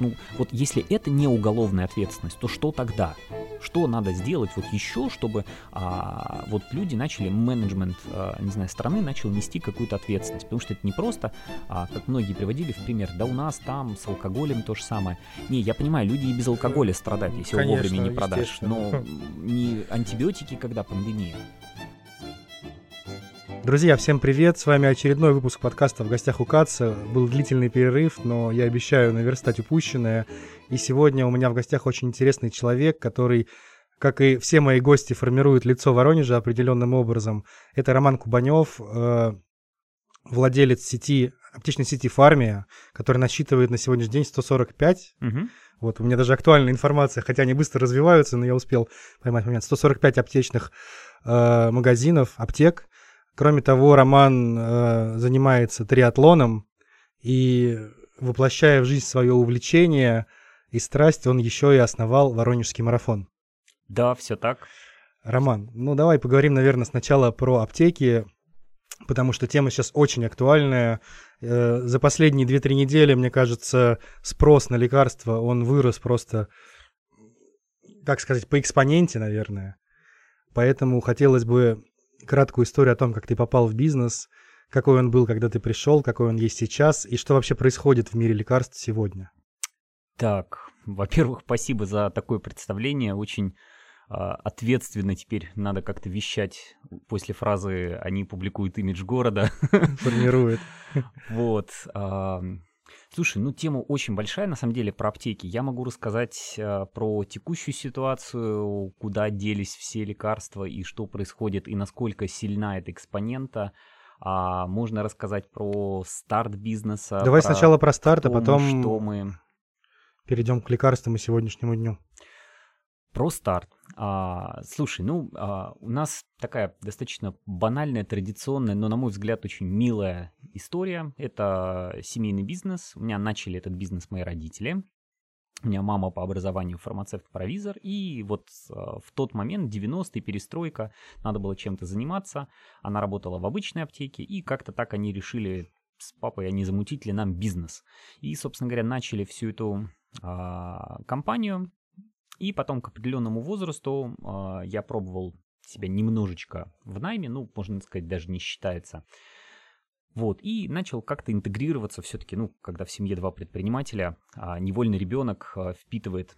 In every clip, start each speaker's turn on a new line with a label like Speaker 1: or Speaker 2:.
Speaker 1: ну вот если это не уголовная ответственность, то что тогда? Что надо сделать вот еще, чтобы а, вот люди начали, менеджмент, а, не знаю, страны начал нести какую-то ответственность? Потому что это не просто, а, как многие приводили в пример, да у нас там с алкоголем то же самое. Не, я понимаю, люди и без алкоголя страдают, если
Speaker 2: Конечно,
Speaker 1: его вовремя не продашь. Но не антибиотики, когда пандемия.
Speaker 2: Друзья, всем привет! С вами очередной выпуск подкаста «В гостях у Каца». Был длительный перерыв, но я обещаю наверстать упущенное. И сегодня у меня в гостях очень интересный человек, который, как и все мои гости, формирует лицо Воронежа определенным образом. Это Роман Кубанев, э, владелец сети, аптечной сети «Фармия», которая насчитывает на сегодняшний день 145
Speaker 1: Мгм.
Speaker 2: Вот, у меня даже актуальная информация, хотя они быстро развиваются, но я успел поймать момент. 145 аптечных э, магазинов, аптек. Кроме того, Роман э, занимается триатлоном и, воплощая в жизнь свое увлечение и страсть, он еще и основал Воронежский марафон.
Speaker 1: Да, все так.
Speaker 2: Роман, ну давай поговорим, наверное, сначала про аптеки, потому что тема сейчас очень актуальная. Э, За последние 2-3 недели, мне кажется, спрос на лекарства, он вырос просто, как сказать, по экспоненте, наверное. Поэтому хотелось бы краткую историю о том, как ты попал в бизнес, какой он был, когда ты пришел, какой он есть сейчас, и что вообще происходит в мире лекарств сегодня.
Speaker 1: Так, во-первых, спасибо за такое представление. Очень а, ответственно теперь надо как-то вещать после фразы «они публикуют имидж города».
Speaker 2: Формирует.
Speaker 1: Вот. Слушай, ну тема очень большая, на самом деле, про аптеки. Я могу рассказать а, про текущую ситуацию, куда делись все лекарства и что происходит, и насколько сильна эта экспонента. А, можно рассказать про старт бизнеса.
Speaker 2: Давай
Speaker 1: про
Speaker 2: сначала про старт, а потом
Speaker 1: Что мы...
Speaker 2: перейдем к лекарствам и сегодняшнему дню.
Speaker 1: Про старт. А, слушай, ну, а, у нас такая достаточно банальная, традиционная, но, на мой взгляд, очень милая история. Это семейный бизнес. У меня начали этот бизнес мои родители. У меня мама по образованию фармацевт-провизор, и вот а, в тот момент, 90-й, перестройка, надо было чем-то заниматься. Она работала в обычной аптеке, и как-то так они решили с папой, они замутить ли нам бизнес. И, собственно говоря, начали всю эту а, компанию, и потом к определенному возрасту э, я пробовал себя немножечко в найме, ну, можно сказать, даже не считается. Вот, и начал как-то интегрироваться все-таки, ну, когда в семье два предпринимателя, а невольный ребенок а, впитывает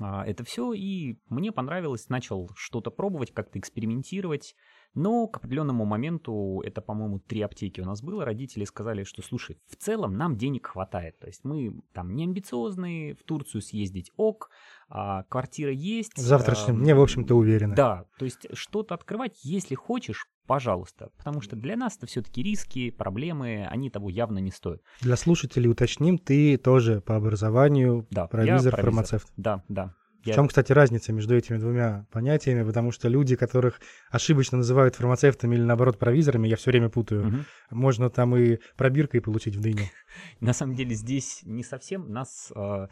Speaker 1: а, это все, и мне понравилось, начал что-то пробовать, как-то экспериментировать, но к определенному моменту, это, по-моему, три аптеки у нас было, родители сказали, что, слушай, в целом нам денег хватает, то есть мы там не амбициозные, в Турцию съездить ок, а, квартира есть.
Speaker 2: В завтрашнем
Speaker 1: а,
Speaker 2: дне, в общем-то, уверены.
Speaker 1: Да, то есть что-то открывать, если хочешь, пожалуйста, потому что для нас это все-таки риски, проблемы, они того явно не стоят.
Speaker 2: Для слушателей уточним, ты тоже по образованию
Speaker 1: Да,
Speaker 2: провизор,
Speaker 1: провизор.
Speaker 2: фармацевт.
Speaker 1: Да, да.
Speaker 2: В
Speaker 1: Я-
Speaker 2: чем, кстати, разница между этими двумя понятиями? Потому что люди, которых ошибочно называют фармацевтами или, наоборот, провизорами, я все время путаю.
Speaker 1: Мгм.
Speaker 2: Можно там и пробиркой получить в дыню.
Speaker 1: На самом деле здесь не совсем нас э,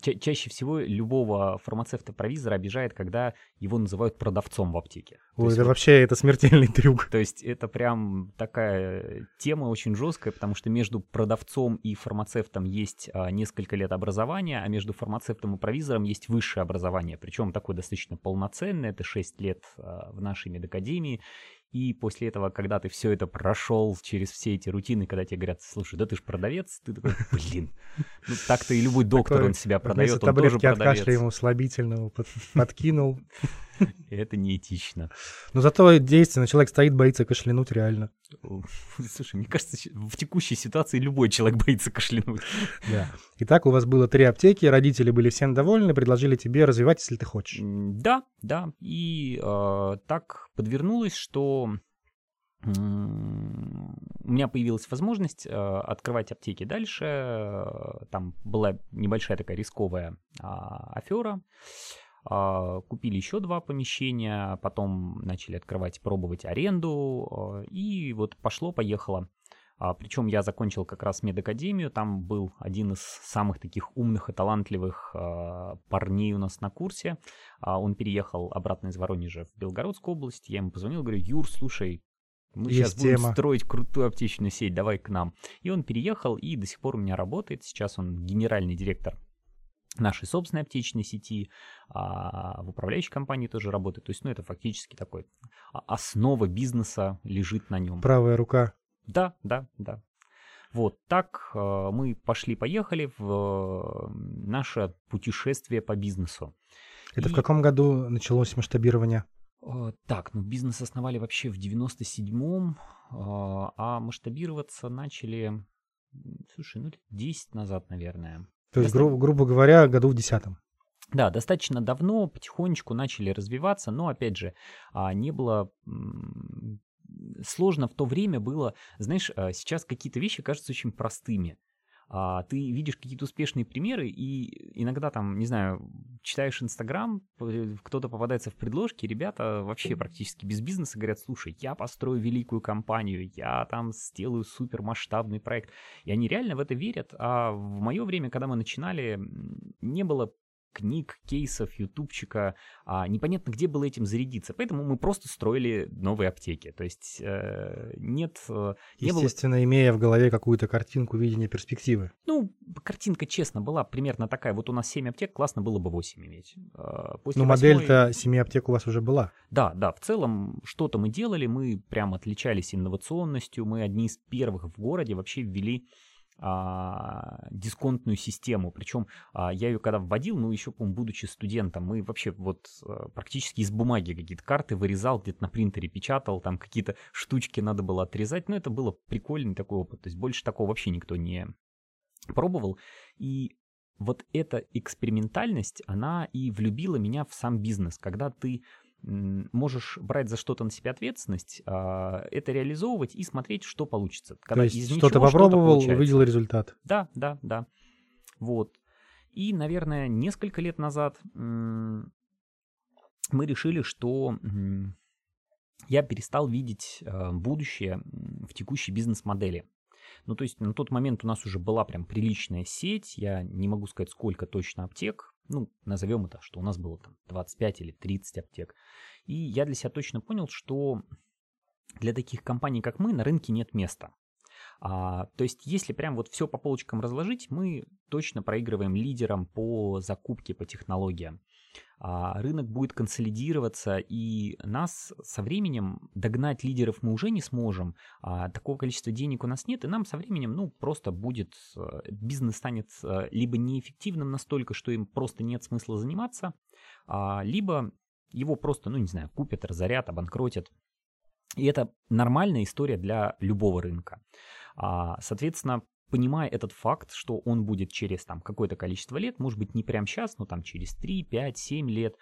Speaker 1: ча- чаще всего любого фармацевта-провизора обижает, когда его называют продавцом в аптеке.
Speaker 2: Ой,
Speaker 1: есть
Speaker 2: это
Speaker 1: вот-
Speaker 2: вообще это смертельный трюк.
Speaker 1: То есть это прям такая тема очень жесткая, потому что между продавцом и фармацевтом есть а, несколько лет образования, а между фармацевтом и провизором есть высшее образование, причем такое достаточно полноценное, это 6 лет а, в нашей медакадемии. И после этого, когда ты все это прошел через все эти рутины, когда тебе говорят, слушай, да ты же продавец, ты такой, блин, ну так-то и любой доктор, он себя продает, он тоже
Speaker 2: таблетки от
Speaker 1: продавец.
Speaker 2: кашля ему слабительного под- подкинул.
Speaker 1: Это неэтично.
Speaker 2: Но зато действенно, человек стоит, боится кашлянуть реально.
Speaker 1: Слушай, мне кажется, в текущей ситуации любой человек боится кашлянуть.
Speaker 2: Да. Итак, у вас было три аптеки, родители были всем довольны, предложили тебе развивать, если ты хочешь.
Speaker 1: Да, да. И э, так подвернулось, что у меня появилась возможность э, открывать аптеки дальше. Э, Там была небольшая такая рисковая а, афера. А, Купили еще два помещения, потом начали открывать, пробовать аренду. э, И вот пошло-поехало. А, причем я закончил как раз медакадемию, там был один из самых таких умных и талантливых а, парней у нас на курсе. А, он переехал обратно из Воронежа в Белгородскую область. Я ему позвонил, говорю, Юр, слушай, Мы
Speaker 2: Есть
Speaker 1: сейчас будем
Speaker 2: тема.
Speaker 1: строить крутую аптечную сеть, давай к нам. И он переехал и до сих пор у меня работает. Сейчас он генеральный директор нашей собственной аптечной сети, а в управляющей компании тоже работает. То есть, ну, это фактически такой а- основа бизнеса лежит на нем.
Speaker 2: Правая рука.
Speaker 1: Да, да, да. Вот так э, мы пошли-поехали в наше путешествие по бизнесу.
Speaker 2: Это
Speaker 1: И-
Speaker 2: в каком году началось масштабирование?
Speaker 1: Э, Так, ну бизнес основали вообще в 97-м, э, а масштабироваться начали, слушай, ну лет 10 назад, наверное.
Speaker 2: То есть, гру- грубо говоря, году в десятом.
Speaker 1: Да, достаточно давно, потихонечку начали развиваться, но опять же, а, не было сложно в то время было, знаешь, а, сейчас какие-то вещи кажутся очень простыми. А, Ты видишь какие-то успешные примеры, и иногда там, не знаю, читаешь Инстаграм, кто-то попадается в предложки, ребята вообще практически без бизнеса говорят, слушай, я построю великую компанию, я там сделаю супер масштабный проект. И они реально в это верят. А в мое время, когда мы начинали, не было книг, кейсов, ютубчика, а непонятно, где было этим зарядиться. Поэтому мы просто строили новые аптеки. То есть э, нет, э, не было
Speaker 2: Естественно, имея в голове какую-то картинку видения перспективы.
Speaker 1: ну, картинка, честно, была примерно такая. Вот у нас 7 аптек, классно было бы 8 иметь. А, После
Speaker 2: Но
Speaker 1: восьмой-
Speaker 2: модель-то семи аптек у вас уже была.
Speaker 1: Да, да, в целом что-то мы делали, мы прям отличались инновационностью, мы одни из первых в городе вообще ввели а, дисконтную систему. Причем а, я ее когда вводил, ну еще, по будучи студентом, мы вообще вот а, практически из бумаги какие-то карты вырезал, где-то на принтере печатал, там какие-то штучки надо было отрезать. Но это было прикольный такой опыт. То есть больше такого вообще никто не пробовал. И вот эта экспериментальность, она и влюбила меня в сам бизнес. Когда ты можешь брать за что-то на себя ответственность, а, это реализовывать и смотреть, что получится. Когда
Speaker 2: То есть что-то попробовал,
Speaker 1: получается.
Speaker 2: увидел результат.
Speaker 1: Да, да, да. Вот. И, наверное, несколько лет назад мы решили, что я перестал видеть э, будущее в текущей бизнес-модели. Ну, то есть на тот момент у нас уже была прям приличная сеть, я не могу сказать, сколько точно аптек, ну, назовем это, что у нас было там 25 или 30 аптек. И я для себя точно понял, что для таких компаний, как мы, на рынке нет места. А, то есть, если прям вот все по полочкам разложить, мы точно проигрываем лидерам по закупке, по технологиям. А, рынок будет консолидироваться, и нас со временем догнать лидеров мы уже не сможем. А, такого количества денег у нас нет, и нам со временем, ну, просто будет, э, бизнес станет либо неэффективным настолько, что им просто нет смысла заниматься, а, либо его просто, ну, не знаю, купят, разорят, обанкротят. И это нормальная история для любого рынка. А, Соответственно, понимая этот факт, что он будет через там какое-то количество лет, может быть не прямо сейчас, но там через 3, 5, 7 лет,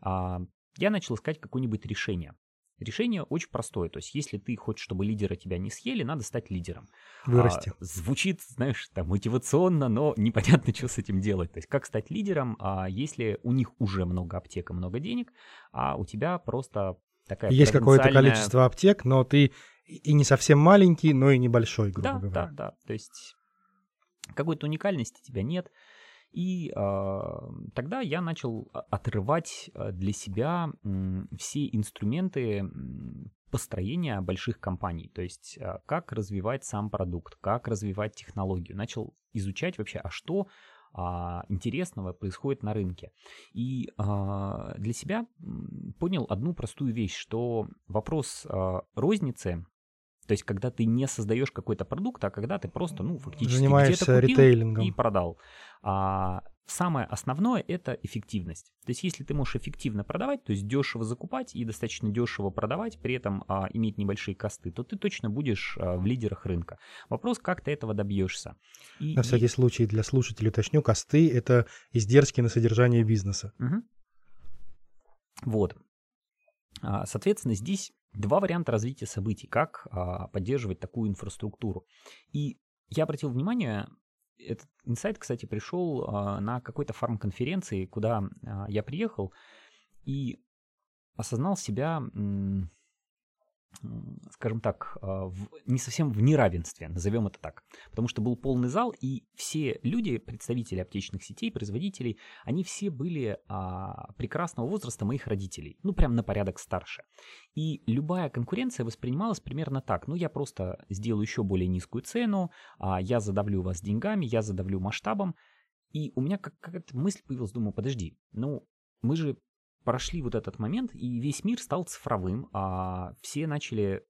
Speaker 1: а, я начал искать какое-нибудь решение. Решение очень простое. То есть, если ты хочешь, чтобы лидеры тебя не съели, надо стать лидером.
Speaker 2: Вырасти.
Speaker 1: А, звучит, знаешь, там, мотивационно, но непонятно, что с этим делать. То есть, как стать лидером, а, если у них уже много аптек и много денег, а у тебя просто такая
Speaker 2: Есть какое-то количество аптек, но ты и не совсем маленький, но и небольшой, грубо
Speaker 1: Да,
Speaker 2: говоря.
Speaker 1: да, да. То есть какой-то уникальности тебя нет. И а, тогда я начал отрывать а, для себя все инструменты построения больших компаний. То есть а, как развивать сам продукт, как развивать технологию. Начал изучать вообще, а что а, интересного происходит на рынке. И а, для себя понял одну простую вещь, что вопрос а, розницы то есть, когда ты не создаешь какой-то продукт, а когда ты просто, ну, фактически
Speaker 2: Занимаешься
Speaker 1: где-то купил
Speaker 2: ритейлингом.
Speaker 1: и продал. А самое основное это эффективность. То есть, если ты можешь эффективно продавать, то есть дешево закупать и достаточно дешево продавать, при этом а, иметь небольшие косты, то ты точно будешь а, в лидерах рынка. Вопрос, как ты этого добьешься. И,
Speaker 2: На всякий случай для слушателей уточню, косты — это издержки на содержание бизнеса.
Speaker 1: Мгм. Вот. А, Соответственно, здесь два варианта развития событий, как а, поддерживать такую инфраструктуру. И я обратил внимание, этот инсайт, кстати, пришел а, на какой-то фармконференции, куда я приехал и осознал себя скажем так, а, в, не совсем в неравенстве, назовем это так. Потому что был полный зал, и все люди, представители аптечных сетей, производителей, они все были а, прекрасного возраста моих родителей. Ну, прям на порядок старше. И любая конкуренция воспринималась примерно так. Ну, я просто сделаю еще более низкую цену, а, я задавлю вас деньгами, я задавлю масштабом. И у меня какая-то мысль появилась, думаю, подожди, ну, мы же прошли вот этот момент, и весь мир стал цифровым, а все начали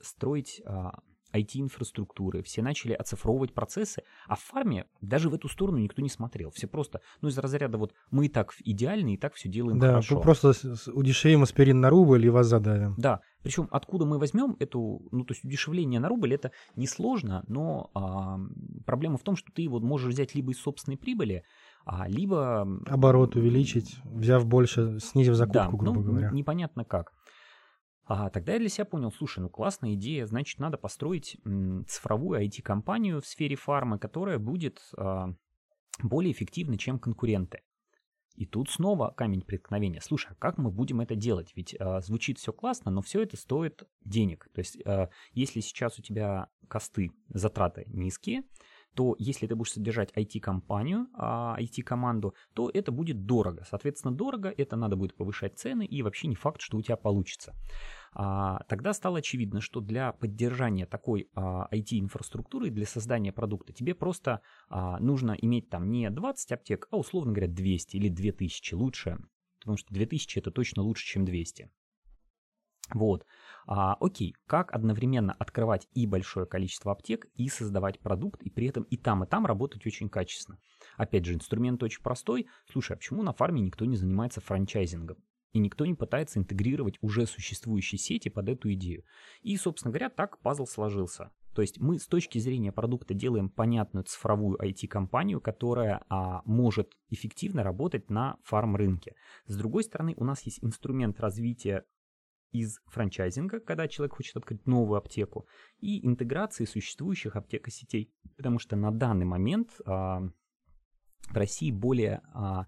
Speaker 1: строить а, IT-инфраструктуры, все начали оцифровывать процессы, а в фарме даже в эту сторону никто не смотрел. Все просто, ну, из разряда вот мы и так идеальны, и так все делаем
Speaker 2: да,
Speaker 1: хорошо.
Speaker 2: Да, просто удешевим аспирин на рубль и вас задавим.
Speaker 1: Да, причем откуда мы возьмем эту, ну, то есть удешевление на рубль, это несложно, но а, проблема в том, что ты вот можешь взять либо из собственной прибыли, а, либо...
Speaker 2: Оборот увеличить, взяв больше, снизив закупку,
Speaker 1: да,
Speaker 2: грубо
Speaker 1: ну,
Speaker 2: говоря.
Speaker 1: непонятно как. А тогда я для себя понял, слушай, ну классная идея, значит, надо построить цифровую IT-компанию в сфере фармы, которая будет а, более эффективна, чем конкуренты. И тут снова камень преткновения. Слушай, а как мы будем это делать? Ведь э, звучит все классно, но все это стоит денег. То есть, э, если сейчас у тебя косты, затраты низкие, то если ты будешь содержать IT-компанию, IT-команду, а, то это будет дорого. Соответственно, дорого, это надо будет повышать цены, и вообще не факт, что у тебя получится. А, тогда стало очевидно, что для поддержания такой IT-инфраструктуры, для создания продукта, тебе просто а, нужно иметь там не 20 аптек, а условно говоря 200 или 2000 лучше, потому что 2000 это точно лучше, чем 200. Вот. А, окей, как одновременно открывать и большое количество аптек, и создавать продукт, и при этом и там, и там работать очень качественно. Опять же, инструмент очень простой. Слушай, а почему на фарме никто не занимается франчайзингом? И никто не пытается интегрировать уже существующие сети под эту идею. И, собственно говоря, так пазл сложился. То есть мы с точки зрения продукта делаем понятную цифровую IT-компанию, которая а, может эффективно работать на фарм-рынке. С другой стороны, у нас есть инструмент развития из франчайзинга, когда человек хочет открыть новую аптеку, и интеграции существующих аптекосетей. Потому что на данный момент а, в России более, а,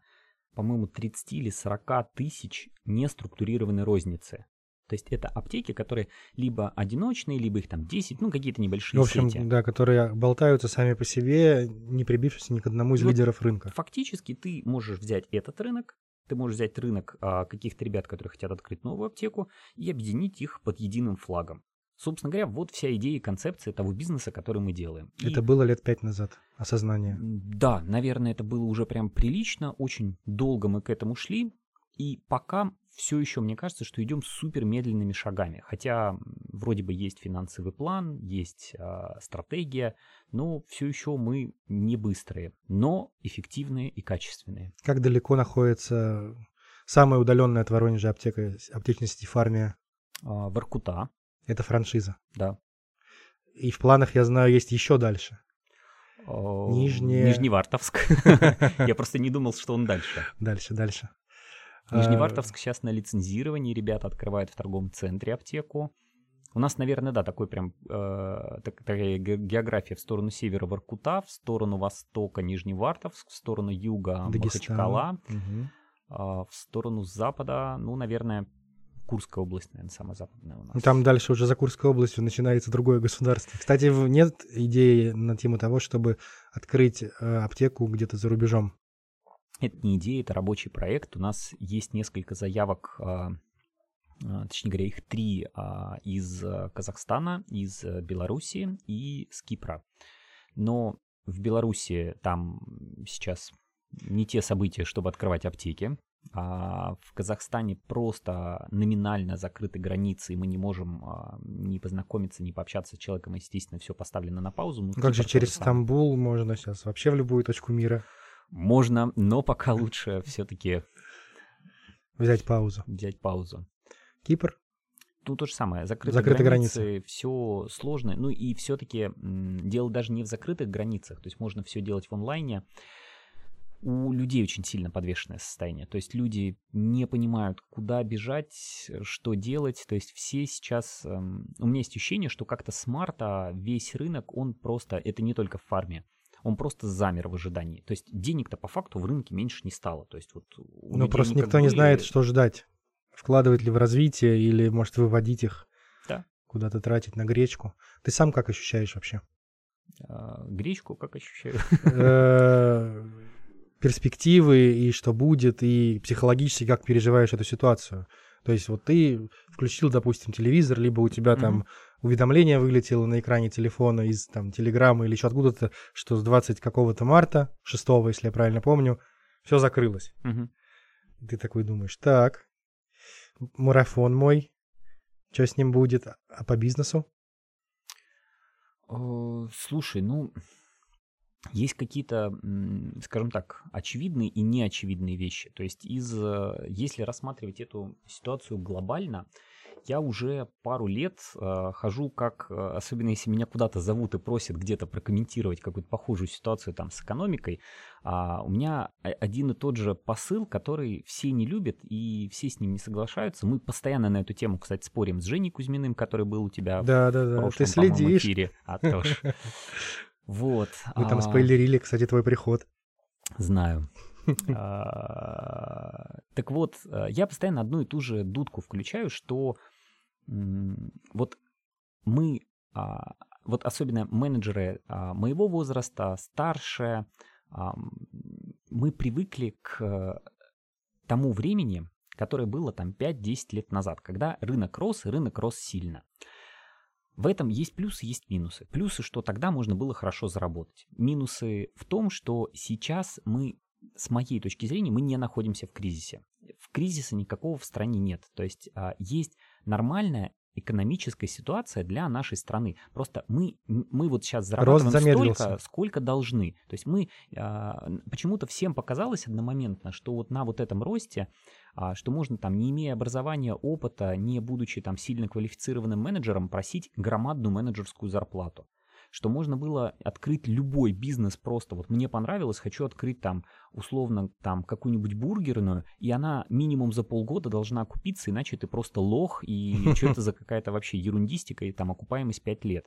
Speaker 1: по-моему, 30 или 40 тысяч неструктурированной розницы. То есть это аптеки, которые либо одиночные, либо их там 10, ну какие-то небольшие
Speaker 2: В общем,
Speaker 1: сети.
Speaker 2: да, которые болтаются сами по себе, не прибившись ни к одному из
Speaker 1: вот
Speaker 2: лидеров рынка.
Speaker 1: Фактически ты можешь взять этот рынок, ты можешь взять рынок а, каких-то ребят, которые хотят открыть новую аптеку, и объединить их под единым флагом. Собственно говоря, вот вся идея и концепция того бизнеса, который мы делаем. И,
Speaker 2: Это было лет пять назад, осознание.
Speaker 1: да, наверное, это было уже прям прилично, очень долго мы к этому шли, и пока все еще, мне кажется, что идем супер медленными шагами. Хотя вроде бы есть финансовый план, есть а, стратегия, но все еще мы не быстрые, но эффективные и качественные.
Speaker 2: Как далеко находится самая удаленная от Воронежа аптека, аптечной сети Фармия?
Speaker 1: А, Воркута,
Speaker 2: Это франшиза.
Speaker 1: да.
Speaker 2: И в планах, я знаю, есть еще дальше.
Speaker 1: О,
Speaker 2: Нижняя-
Speaker 1: Нижневартовск. Я просто не думал, что он дальше.
Speaker 2: Дальше, дальше. А,
Speaker 1: Нижневартовск сейчас на лицензировании. Ребята открывают в торговом центре аптеку. У нас, наверное, да, такой прям э, так- такая ге- география в сторону севера Воркута, в сторону востока Нижневартовск, в сторону юга
Speaker 2: Дагестан.
Speaker 1: Махачкала,
Speaker 2: Мгм.
Speaker 1: а в сторону запада, ну, наверное, Курская область, наверное, самая западная у нас.
Speaker 2: Там дальше уже за Курской областью начинается другое государство. Кстати, нет идеи на тему того, чтобы открыть э, аптеку где-то за рубежом.
Speaker 1: Это не идея, это рабочий проект. У нас есть несколько заявок, а, а, точнее говоря, их три а, из а, Казахстана, из а, Белоруссии и с Кипра. Но в Беларуси там сейчас не те события, чтобы открывать аптеки. А в Казахстане просто номинально закрыты границы, и мы не можем а, ни познакомиться, ни пообщаться с человеком. Естественно, все поставлено на паузу. Ну,
Speaker 2: Как же через. Стамбул можно сейчас вообще в любую точку мира
Speaker 1: Можно, но пока лучше все-таки
Speaker 2: взять паузу.
Speaker 1: взять паузу.
Speaker 2: Кипр?
Speaker 1: Тут то же самое. Закрытые,
Speaker 2: Закрытые
Speaker 1: границы, все сложно. Ну и все-таки дело даже не в закрытых границах. То есть можно все делать в онлайне. У людей очень сильно подвешенное состояние. То есть люди не понимают, куда бежать, что делать. То есть все сейчас... эм, У меня есть ощущение, что как-то с марта весь рынок, он просто... Это не только в фарме. Он просто замер в ожидании. То есть денег-то по факту в рынке меньше не стало. То есть вот
Speaker 2: Ну, просто никто не знает, что ждать. Вкладывать ли в развитие или, может, выводить их.
Speaker 1: Да.
Speaker 2: куда-то тратить на гречку. Ты сам как ощущаешь вообще?
Speaker 1: А, гречку как ощущаю?
Speaker 2: Э, перспективы и что будет, и психологически как переживаешь эту ситуацию. То есть вот ты включил, допустим, телевизор, либо у тебя там уведомление вылетело на экране телефона из там телеграммы или еще откуда-то, что с 20 какого-то марта, 6 если я правильно помню, все закрылось. Ты такой думаешь, так, марафон мой, что с ним будет, а по бизнесу?
Speaker 1: Слушай, ну, есть какие-то, скажем так, очевидные и неочевидные вещи. То есть, из, э, если рассматривать эту ситуацию глобально, я уже пару лет э, хожу как, э, особенно если меня куда-то зовут и просят где-то прокомментировать какую-то похожую ситуацию там с экономикой, а у меня один и тот же посыл, который все не любят и все с ним не соглашаются. Мы постоянно на эту тему, кстати, спорим с Женей Кузьминым, который был у тебя
Speaker 2: да, да, да. в прошлом, Ты следишь.
Speaker 1: эфире. А. Вот.
Speaker 2: Вы там а... спойлерили, кстати, твой приход.
Speaker 1: Знаю. А, так вот, э, я постоянно одну и ту же дудку включаю, что вот мы, а, вот особенно менеджеры а, моего возраста, старше, мы привыкли к тому времени, которое было там 5-10 лет назад, когда рынок рос, и рынок рос сильно. В этом есть плюсы, есть минусы. Плюсы, что тогда можно было хорошо заработать. Минусы в том, что сейчас мы, с моей точки зрения, мы не находимся в кризисе. В кризиса никакого в стране нет. То есть а, есть нормальная экономическая ситуация для нашей страны. Просто мы, мы вот сейчас зарабатываем столько, сколько должны. То есть мы а, почему-то всем показалось одномоментно, что вот на вот этом росте, а, что можно там, не имея образования, опыта, не будучи там сильно квалифицированным менеджером, просить громадную менеджерскую зарплату что можно было открыть любой бизнес просто. Вот мне понравилось, хочу открыть там условно там какую-нибудь бургерную, и она минимум за полгода должна окупиться, иначе ты просто лох, и что это за какая-то вообще ерундистика, и там окупаемость 5 лет.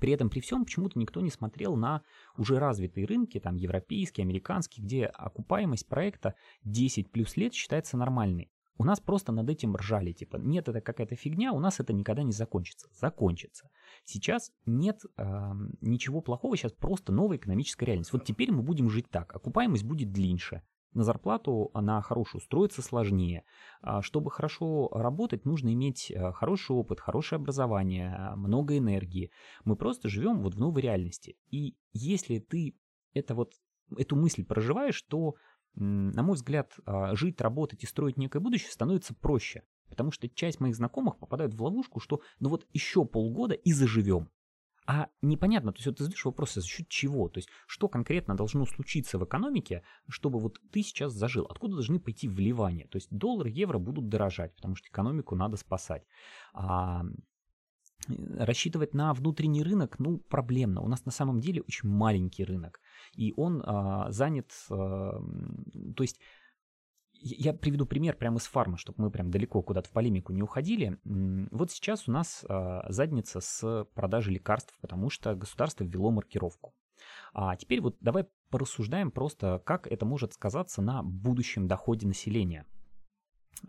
Speaker 1: При этом, при всем, почему-то никто не смотрел на уже развитые рынки, там европейские, американские, где окупаемость проекта 10 плюс лет считается нормальной. У нас просто над этим ржали, типа, нет, это какая-то фигня, у нас это никогда не закончится. Закончится. Сейчас нет э, ничего плохого, сейчас просто новая экономическая реальность. Вот теперь мы будем жить так, окупаемость будет длиннее. На зарплату она хорошую устроиться сложнее. А чтобы хорошо работать, нужно иметь э, хороший опыт, хорошее образование, много энергии. Мы просто живем вот в новой реальности. И если ты это вот, эту мысль проживаешь, то на мой взгляд, а, жить, работать и строить некое будущее становится проще. Потому что часть моих знакомых попадают в ловушку, что ну вот еще полгода и заживем. А непонятно, то есть вот ты задаешь вопрос, а за счет чего? То есть что конкретно должно случиться в экономике, чтобы вот ты сейчас зажил? Откуда должны пойти вливания? То есть доллар, евро будут дорожать, потому что экономику надо спасать. А, рассчитывать на внутренний рынок, ну, проблемно. У нас на самом деле очень маленький рынок и он а, занят, а, то есть я приведу пример прямо из фарма, чтобы мы прям далеко куда-то в полемику не уходили. Вот сейчас у нас а, задница с продажей лекарств, потому что государство ввело маркировку. А теперь вот давай порассуждаем просто, как это может сказаться на будущем доходе населения.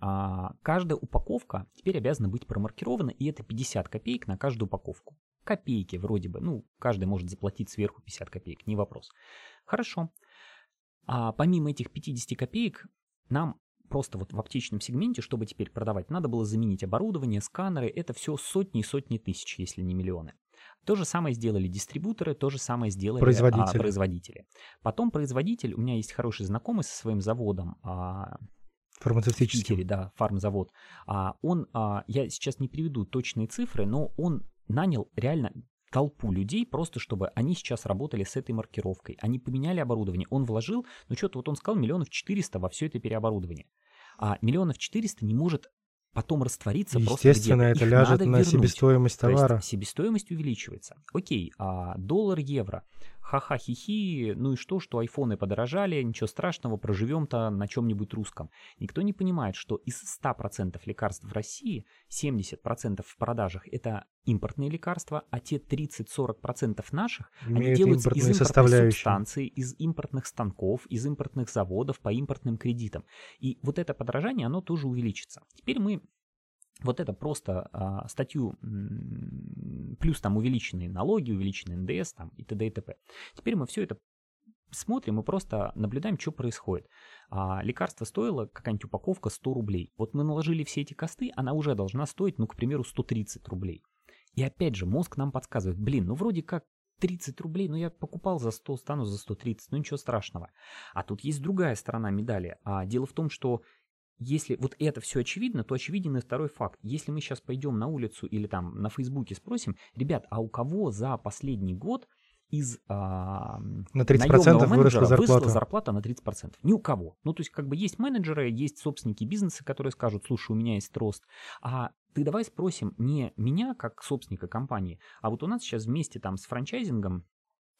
Speaker 1: А, каждая упаковка теперь обязана быть промаркирована, и это 50 копеек на каждую упаковку копейки вроде бы. Ну, каждый может заплатить сверху 50 копеек, не вопрос. Хорошо. А помимо этих 50 копеек, нам просто вот в аптечном сегменте, чтобы теперь продавать, надо было заменить оборудование, сканеры, это все сотни и сотни тысяч, если не миллионы. То же самое сделали дистрибуторы, то же самое сделали производители. А, производители. Потом производитель, у меня есть хороший знакомый со своим заводом, а,
Speaker 2: Фармацевтический.
Speaker 1: Питере, да, фармзавод. А, он, а, я сейчас не приведу точные цифры, но он нанял реально толпу людей, просто чтобы они сейчас работали с этой маркировкой. Они поменяли оборудование, он вложил, ну что-то вот он сказал, миллионов четыреста во все это переоборудование. А миллионов четыреста не может потом раствориться просто
Speaker 2: Естественно, это Их ляжет на вернуть. себестоимость товара. То
Speaker 1: есть себестоимость увеличивается. Окей, а доллар, евро ха-ха-хи-хи, ну и что, что айфоны подорожали, ничего страшного, проживем-то на чем-нибудь русском. Никто не понимает, что из 100% лекарств в России 70% в продажах это импортные лекарства, а те 30-40% наших, Имеют они делаются из импортной субстанции, из импортных станков, из импортных заводов по импортным кредитам. И вот это подорожание, оно тоже увеличится. Теперь мы вот это просто а, статью плюс там увеличенные налоги, увеличенный НДС там и т.д. и т.п. Теперь мы все это смотрим и просто наблюдаем, что происходит. А, лекарство стоило, какая-нибудь упаковка, 100 рублей. Вот мы наложили все эти косты, она уже должна стоить, ну, к примеру, 130 рублей. И опять же, мозг нам подсказывает, блин, ну вроде как 30 рублей, ну я покупал за 100, стану за 130, ну ничего страшного. А тут есть другая сторона медали. А дело в том, что если вот это все очевидно, то очевиден и второй факт. Если мы сейчас пойдем на улицу или там на Фейсбуке спросим, ребят, а у кого за последний год из а,
Speaker 2: на 30% выросла зарплата. выросла
Speaker 1: зарплата на 30%. Ни у кого. Ну, то есть, как бы есть менеджеры, есть собственники бизнеса, которые скажут, слушай, у меня есть рост. А ты давай спросим не меня, как собственника компании, а вот у нас сейчас вместе там с франчайзингом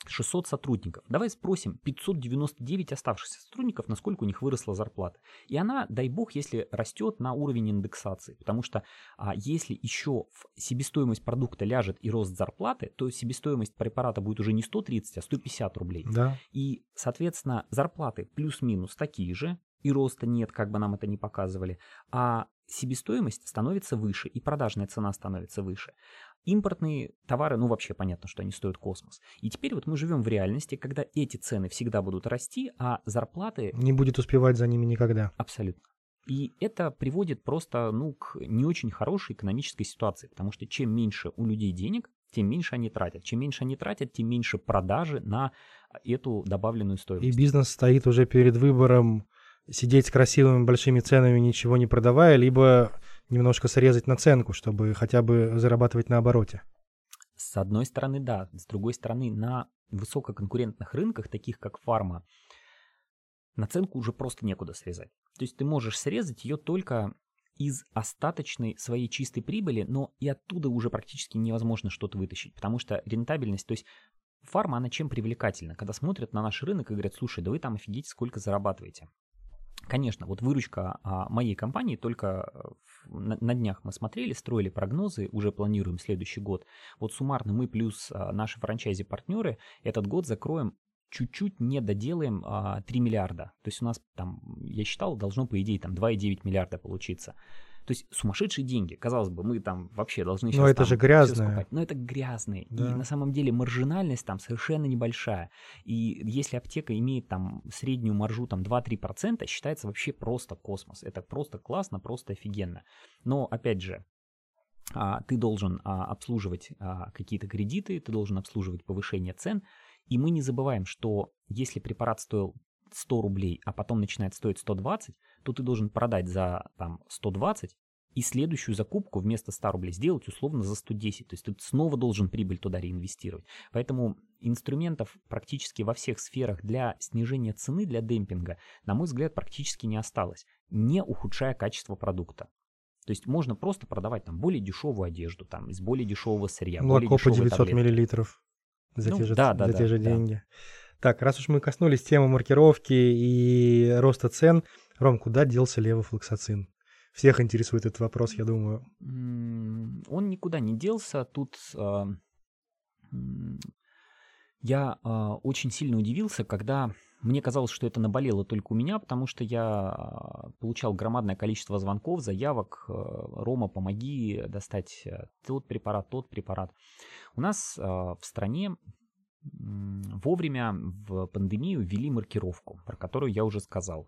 Speaker 1: 600 сотрудников. Давай спросим 599 оставшихся сотрудников, насколько у них выросла зарплата. И она, дай бог, если растет на уровень индексации. Потому что а, если еще в себестоимость продукта ляжет и рост зарплаты, то себестоимость препарата будет уже не 130, а 150 рублей.
Speaker 2: Да.
Speaker 1: И, соответственно, зарплаты плюс-минус такие же, и роста нет, как бы нам это ни показывали, а себестоимость становится выше, и продажная цена становится выше. Импортные товары, ну вообще понятно, что они стоят космос. И теперь вот мы живем в реальности, когда эти цены всегда будут расти, а зарплаты...
Speaker 2: Не будет успевать за ними никогда.
Speaker 1: Абсолютно. И это приводит просто ну, к не очень хорошей экономической ситуации, потому что чем меньше у людей денег, тем меньше они тратят. Чем меньше они тратят, тем меньше продажи на эту добавленную стоимость.
Speaker 2: И бизнес стоит уже перед выбором сидеть с красивыми большими ценами, ничего не продавая, либо немножко срезать наценку, чтобы хотя бы зарабатывать на обороте.
Speaker 1: С одной стороны, да. С другой стороны, на высококонкурентных рынках, таких как фарма, наценку уже просто некуда срезать. То есть ты можешь срезать ее только из остаточной своей чистой прибыли, но и оттуда уже практически невозможно что-то вытащить, потому что рентабельность, то есть фарма, она чем привлекательна? Когда смотрят на наш рынок и говорят, слушай, да вы там офигите, сколько зарабатываете. Конечно, вот выручка а, моей компании только э, на, днях мы смотрели, строили прогнозы, уже планируем следующий год. Вот суммарно мы плюс а, наши франчайзи-партнеры этот год закроем чуть-чуть не доделаем а, 3 миллиарда. То есть у нас там, я считал, должно по идее там 2,9 миллиарда получиться. То есть сумасшедшие деньги. Казалось бы, мы там вообще должны сейчас
Speaker 2: Но это же грязное.
Speaker 1: Но это грязные. Да. И на самом деле маржинальность там совершенно небольшая. И если аптека имеет там среднюю маржу там 2-3%, считается вообще просто космос. Это просто классно, просто офигенно. Но опять же, а, ты должен а, обслуживать а, какие-то кредиты, ты должен обслуживать повышение цен. И мы не забываем, что если препарат стоил 100 рублей, а потом начинает стоить 120, то ты должен продать за там 120 и следующую закупку вместо 100 рублей сделать условно за 110. То есть ты снова должен прибыль туда реинвестировать. Поэтому инструментов практически во всех сферах для снижения цены, для демпинга, на мой взгляд, практически не осталось, не ухудшая качество продукта. То есть можно просто продавать там более дешевую одежду, там из более дешевого сырья.
Speaker 2: Молоко по 900 таблетки. миллилитров за ну, те же, да, да, за да, те же да. деньги. Так, раз уж мы коснулись темы маркировки и роста цен, Ром, куда делся левофлоксацин? Всех интересует этот вопрос, я думаю.
Speaker 1: Он никуда не делся. Тут э, я э, очень сильно удивился, когда мне казалось, что это наболело только у меня, потому что я получал громадное количество звонков, заявок. Э, Рома, помоги достать э, тот препарат, тот препарат. У нас э, в стране вовремя в пандемию ввели маркировку, про которую я уже сказал.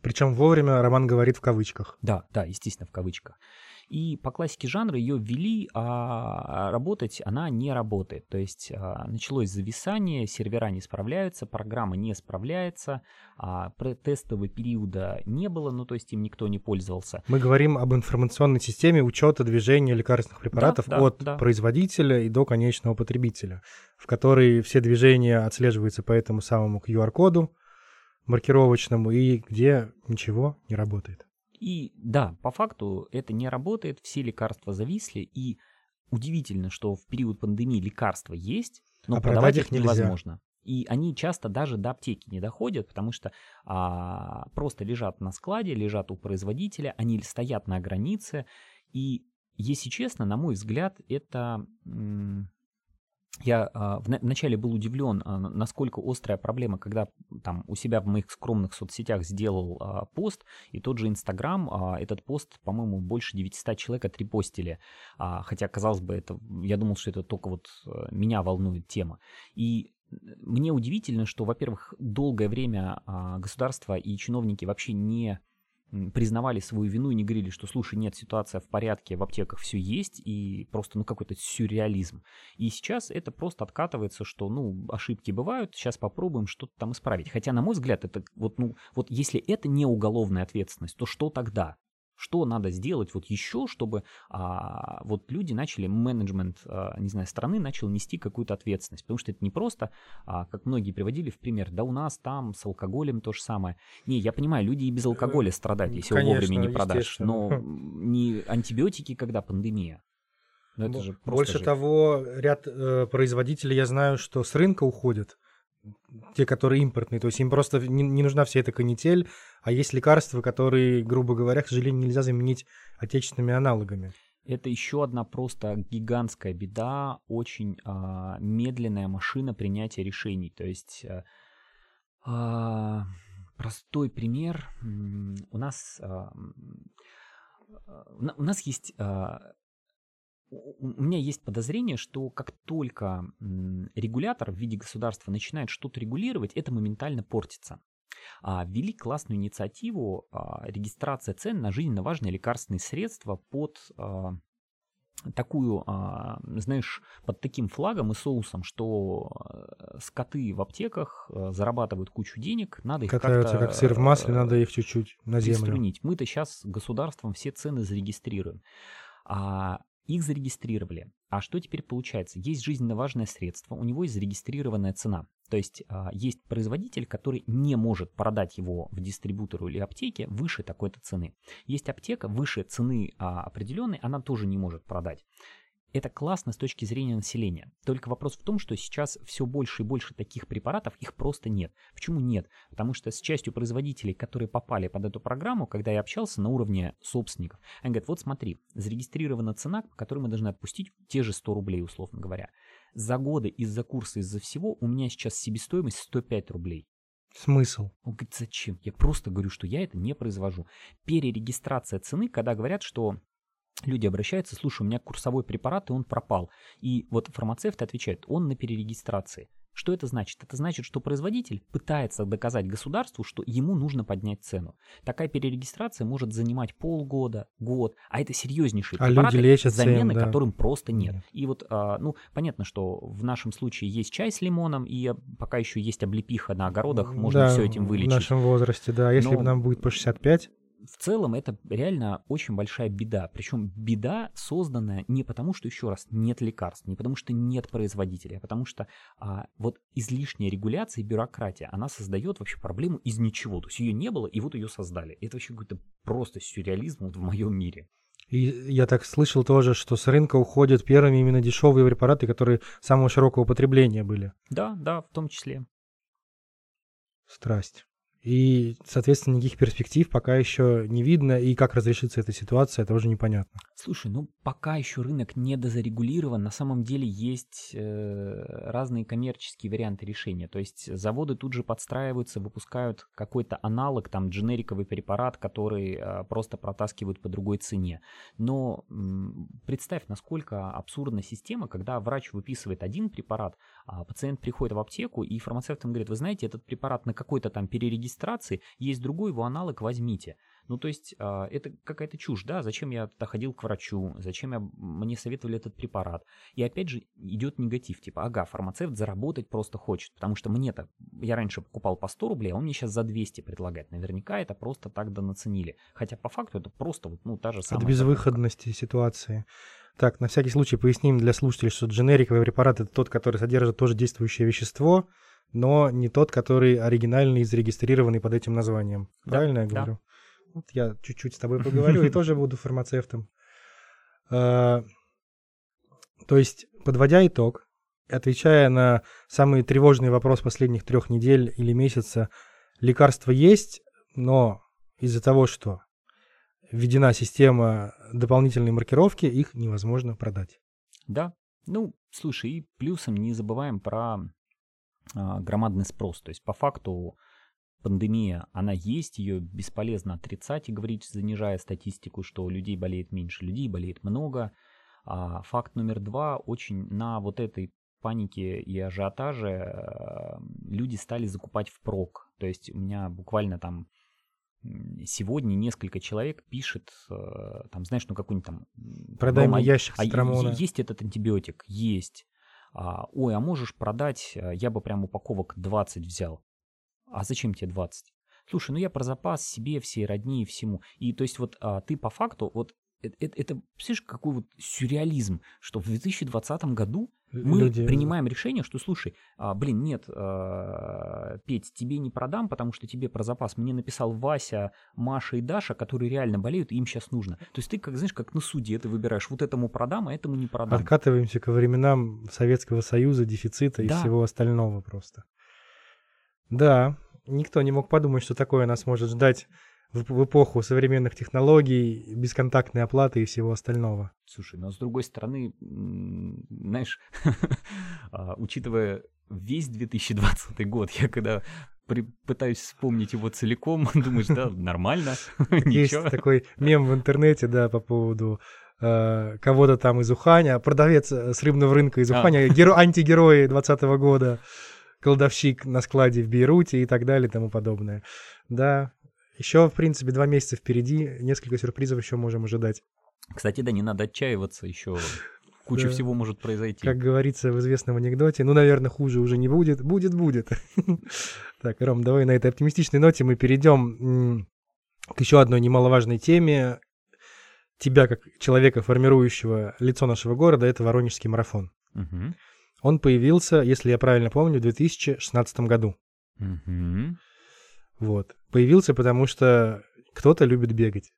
Speaker 2: Причем вовремя Роман говорит в кавычках.
Speaker 1: Да, да, естественно, в кавычках. И по классике жанра ее ввели, а работать она не работает. То есть а, началось зависание, сервера не справляются, программа не справляется, а тестового периода не было, ну то есть им никто не пользовался.
Speaker 2: Мы говорим об информационной системе учета движения лекарственных препаратов да, да, от да. производителя и до конечного потребителя, в которой все движения отслеживаются по этому самому QR-коду маркировочному и где ничего не работает.
Speaker 1: И да, по факту это не работает, все лекарства зависли, и удивительно, что в период пандемии лекарства есть, но а продавать их невозможно. И они часто даже до аптеки не доходят, потому что а, просто лежат на складе, лежат у производителя, они стоят на границе. И, если честно, на мой взгляд, это м- я а, вначале был удивлен, а, насколько острая проблема, когда там у себя в моих скромных соцсетях сделал а, пост, и тот же Инстаграм, этот пост, по-моему, больше 900 человек отрепостили. Хотя, казалось бы, это, я думал, что это только вот а, меня волнует тема. И мне удивительно, что, во-первых, долгое время государство и чиновники вообще не признавали свою вину и не говорили, что, слушай, нет, ситуация в порядке, в аптеках все есть, и просто, ну, какой-то сюрреализм. И сейчас это просто откатывается, что, ну, ошибки бывают, сейчас попробуем что-то там исправить. Хотя, на мой взгляд, это вот, ну, вот если это не уголовная ответственность, то что тогда? Что надо сделать вот еще, чтобы а, вот люди начали, менеджмент, а, не знаю, страны начал нести какую-то ответственность. Потому что это не просто, а, как многие приводили в пример, да у нас там с алкоголем то же самое. Не, я понимаю, люди и без алкоголя страдают, если Конечно, его вовремя не продашь. Но не антибиотики, когда пандемия.
Speaker 2: Но это же Больше жесть. того, ряд э, производителей, я знаю, что с рынка уходят те, которые импортные. То есть им просто не, не нужна вся эта канитель, а есть лекарства, которые, грубо говоря, к сожалению, нельзя заменить отечественными аналогами.
Speaker 1: Это еще одна просто гигантская беда, очень а, медленная машина принятия решений. То есть а, а простой пример. У нас, а, у нас есть а, у меня есть подозрение, что как только регулятор в виде государства начинает что-то регулировать, это моментально портится. А, ввели классную инициативу а, регистрация цен на жизненно важные лекарственные средства под а, такую, знаешь, под таким флагом и соусом, что скоты в аптеках зарабатывают кучу денег, надо их
Speaker 2: Катаются как сыр в масле, надо их чуть-чуть на землю.
Speaker 1: Мы-то сейчас государством все цены зарегистрируем. А их зарегистрировали. А что теперь получается? Есть жизненно важное средство, у него есть зарегистрированная цена. То есть а, есть производитель, который не может продать его в дистрибутору или аптеке выше такой-то цены. Есть аптека выше цены а, определенной, она тоже не может продать. Это классно с точки зрения населения. Только вопрос в том, что сейчас все больше и больше таких препаратов, их просто нет. Почему нет? Потому что с частью производителей, которые попали под эту программу, когда я общался на уровне собственников, они говорят, вот смотри, зарегистрирована цена, по которой мы должны отпустить те же 100 рублей, условно говоря. За годы из-за курса, из-за всего у меня сейчас себестоимость 105 рублей.
Speaker 2: Смысл?
Speaker 1: Он говорит, зачем? Я просто говорю, что я это не произвожу. Перерегистрация цены, когда говорят, что люди обращаются, слушай, у меня курсовой препарат, и он пропал. И вот фармацевт отвечает, он на перерегистрации. Что это значит? Это значит, что производитель пытается доказать государству, что ему нужно поднять цену. Такая перерегистрация может занимать полгода, год, а это серьезнейшие
Speaker 2: а препараты, люди лечатся
Speaker 1: замены
Speaker 2: им, да.
Speaker 1: которым просто нет. нет. И вот, а, ну, понятно, что в нашем случае есть чай с лимоном, и пока еще есть облепиха на огородах, можно да, все этим вылечить.
Speaker 2: В нашем возрасте, да. Если Но... бы нам будет по 65,
Speaker 1: в целом это реально очень большая беда. Причем беда созданная не потому, что, еще раз, нет лекарств, не потому, что нет производителя, а потому что а, вот излишняя регуляция и бюрократия, она создает вообще проблему из ничего. То есть ее не было, и вот ее создали. Это вообще какой-то просто сюрреализм вот в моем мире.
Speaker 2: И я так слышал тоже, что с рынка уходят первыми именно дешевые препараты, которые самого широкого потребления были.
Speaker 1: Да, да, в том числе.
Speaker 2: Страсть. И, соответственно, никаких перспектив пока еще не видно, и как разрешится эта ситуация, тоже непонятно.
Speaker 1: Слушай, ну пока еще рынок не дозарегулирован, на самом деле есть э, разные коммерческие варианты решения. То есть заводы тут же подстраиваются, выпускают какой-то аналог, там дженериковый препарат, который э, просто протаскивают по другой цене. Но э, представь, насколько абсурдна система, когда врач выписывает один препарат, пациент приходит в аптеку, и фармацевт им говорит, вы знаете, этот препарат на какой-то там перерегистрации регистрации, есть другой его аналог, возьмите. Ну, то есть, э, это какая-то чушь, да, зачем я тогда ходил к врачу, зачем я, мне советовали этот препарат. И опять же идет негатив, типа, ага, фармацевт заработать просто хочет, потому что мне-то, я раньше покупал по 100 рублей, а он мне сейчас за 200 предлагает. Наверняка это просто так наценили. Хотя по факту это просто вот, ну, та же самая...
Speaker 2: От безвыходности покупка. ситуации. Так, на всякий случай поясним для слушателей, что дженериковый препарат это тот, который содержит тоже действующее вещество, но не тот, который оригинальный и зарегистрированный под этим названием. Правильно да, я говорю? Вот я чуть-чуть с тобой поговорю и тоже буду фармацевтом. А, то есть, подводя итог, отвечая на самый тревожный вопрос последних трех недель или месяца, лекарства есть, но из-за того, что введена система дополнительной маркировки, их невозможно продать.
Speaker 1: Да, Ну, слушай, и плюсом не забываем про а, громадный спрос. То есть по факту пандемия, она есть, ее бесполезно отрицать и говорить, занижая статистику, что людей болеет меньше, людей болеет много. А факт номер два, очень на вот этой панике и ажиотаже э, люди стали закупать впрок. То есть у меня буквально там сегодня несколько человек пишет, э, там, знаешь, ну какой-нибудь там...
Speaker 2: Продай мне ящик цитрамона.
Speaker 1: А, есть этот антибиотик? Есть. А, ой, а можешь продать? Э, я бы прям упаковок 20 взял. А зачем тебе 20? Слушай, ну я про запас себе, всей родни и всему. И то есть вот а, ты по факту, вот это, это, это представляешь, какой вот сюрреализм, что в 2020 году мы Люди... принимаем решение, что, слушай, а, блин, нет, а, Петь, тебе не продам, потому что тебе про запас. Мне написал Вася, Маша и Даша, которые реально болеют, и им сейчас нужно. То есть ты, как знаешь, как на суде ты выбираешь, вот этому продам, а этому не продам.
Speaker 2: Откатываемся ко временам Советского Союза, дефицита и да. всего остального просто. Да, никто не мог подумать, что такое нас может ждать в, эпоху современных технологий, бесконтактной оплаты и всего остального.
Speaker 1: Слушай, но с другой стороны, знаешь, а, учитывая весь 2020 год, я когда при, пытаюсь вспомнить его целиком, думаешь, да, нормально,
Speaker 2: Есть такой мем в интернете, да, по поводу э, кого-то там из Уханя, продавец с рыбного рынка из а. Уханя, а. геро- антигерои 2020 года, кладовщик на складе в Бейруте и так далее и тому подобное. Да, еще, в принципе, два месяца впереди, несколько сюрпризов еще можем ожидать.
Speaker 1: Кстати, да, не надо отчаиваться еще. Куча да. всего может произойти.
Speaker 2: Как говорится в известном анекдоте, ну, наверное, хуже уже не будет. Будет, будет. Так, Ром, давай на этой оптимистичной ноте мы перейдем к еще одной немаловажной теме. Тебя, как человека, формирующего лицо нашего города, это Воронежский марафон. Он появился, если я правильно помню, в 2016 году. Вот. Появился, потому что кто-то любит бегать.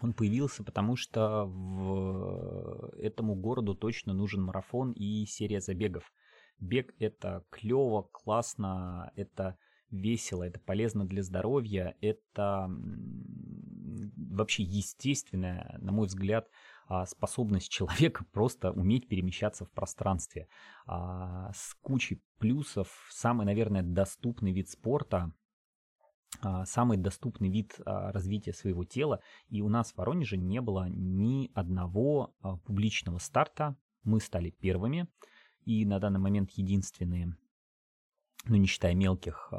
Speaker 1: Он появился, потому что в этому городу точно нужен марафон и серия забегов. Бег это клево, классно, это весело, это полезно для здоровья, это вообще естественная, на мой взгляд, способность человека просто уметь перемещаться в пространстве. А, с кучей плюсов, самый, наверное, доступный вид спорта а, самый доступный вид а, развития своего тела. И у нас в Воронеже не было ни одного а, публичного старта. Мы стали первыми и на данный момент единственные, ну не считая мелких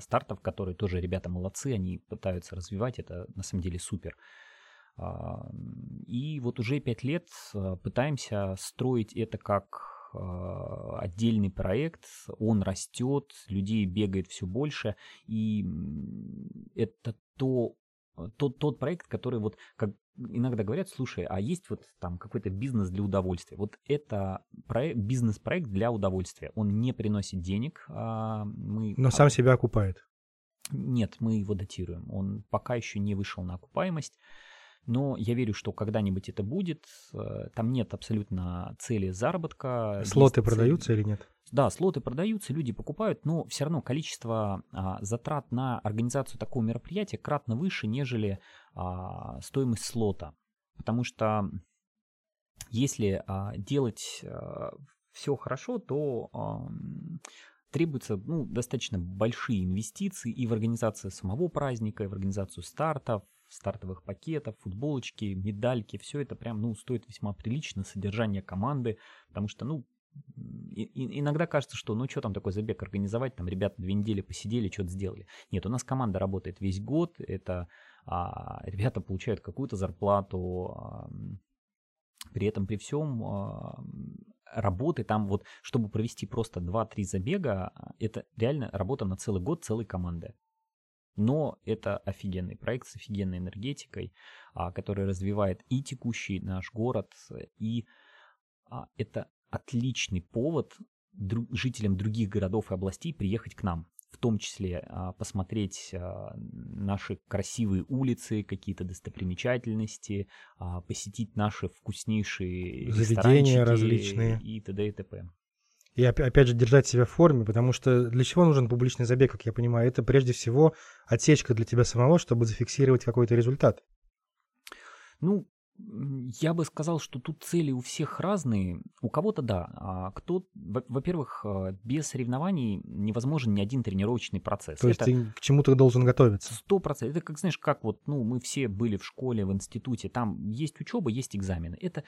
Speaker 1: стартов, которые тоже ребята молодцы, они пытаются развивать, это на самом деле супер. И вот уже пять лет пытаемся строить это как а, отдельный проект, он растет, людей бегает все больше, и это то, тот, тот проект, который вот, как иногда говорят, слушай, а есть вот там какой-то бизнес для удовольствия. Вот это проект, бизнес-проект для удовольствия. Он не приносит денег. А мы...
Speaker 2: Но сам себя окупает.
Speaker 1: Нет, мы его датируем. Он пока еще не вышел на окупаемость но я верю, что когда-нибудь это будет. Э, там нет абсолютно цели заработка.
Speaker 2: Слоты Есть продаются или нет?
Speaker 1: Да, слоты продаются, люди покупают, но все равно количество а, затрат на организацию такого мероприятия кратно выше, нежели а, стоимость слота. Потому что если а, делать а, все хорошо, то а, требуются ну, достаточно большие инвестиции и в организацию самого праздника, и в организацию стартов, стартовых пакетов, футболочки, медальки, все это прям, ну, стоит весьма прилично, содержание команды, потому что, ну, и, и, иногда кажется, что ну что там такой забег организовать, там ребята две недели посидели, что-то сделали. Нет, у нас команда работает весь год, это а, ребята получают какую-то зарплату, а, при этом при всем а, работы там вот, чтобы провести просто 2-3 забега, это реально работа на целый год целой команды. Но это офигенный проект с офигенной энергетикой, а, который развивает и текущий наш город, и а, это отличный повод жителям других городов и областей приехать к нам. В том числе а, посмотреть наши красивые улицы, какие-то достопримечательности, посетить наши вкуснейшие
Speaker 2: заведения различные
Speaker 1: и т.д. и т.п.
Speaker 2: И опять же держать себя в форме, потому что для чего нужен публичный забег, как я понимаю? Это прежде всего отсечка для тебя самого, чтобы зафиксировать какой-то результат.
Speaker 1: Ну, Я бы сказал, что тут цели у всех разные. У кого-то да. А кто, во-первых, э, без соревнований невозможен ни один тренировочный процесс.
Speaker 2: То есть это ты к чему-то должен готовиться?
Speaker 1: Сто процентов. Это как, знаешь, как вот, ну, мы все были в школе, в институте, там есть учеба, есть экзамены. Это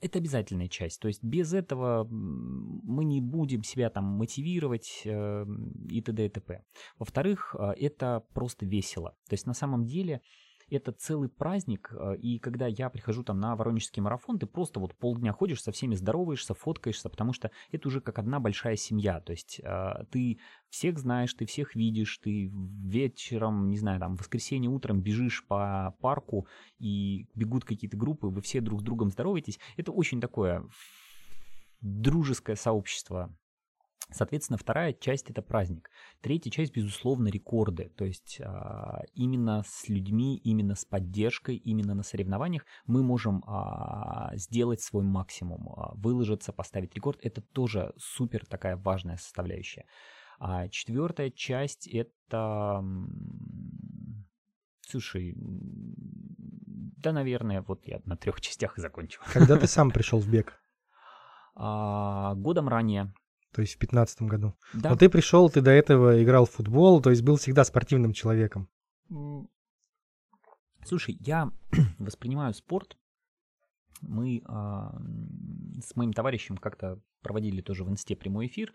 Speaker 1: это обязательная часть. То есть без этого мы не будем себя там мотивировать э, и т.д. и т.п. Во-вторых, э, это просто весело. То есть на самом деле это целый праздник, э, и когда я прихожу там на Воронежский марафон, ты просто вот полдня ходишь, со всеми здороваешься, фоткаешься, потому что это уже как одна большая семья, то есть э, ты всех знаешь, ты всех видишь, ты вечером, не знаю, там, в воскресенье утром бежишь по парку, и бегут какие-то группы, вы все друг с другом здороваетесь, это очень такое дружеское сообщество, Соответственно, вторая часть это праздник. Третья часть, безусловно, рекорды. То есть а, именно с людьми, именно с поддержкой, именно на соревнованиях мы можем а, сделать свой максимум, а, выложиться, поставить рекорд. Это тоже супер такая важная составляющая. А четвертая часть это... Слушай, да, наверное, вот я на трех частях и закончу.
Speaker 2: Когда ты сам пришел в бег?
Speaker 1: А, годом ранее
Speaker 2: то есть в 2015 году.
Speaker 1: Да.
Speaker 2: Но ты пришел, ты до этого играл в футбол, то есть был всегда спортивным человеком.
Speaker 1: Слушай, я воспринимаю спорт. Мы а, с моим товарищем как-то проводили тоже в инсте прямой эфир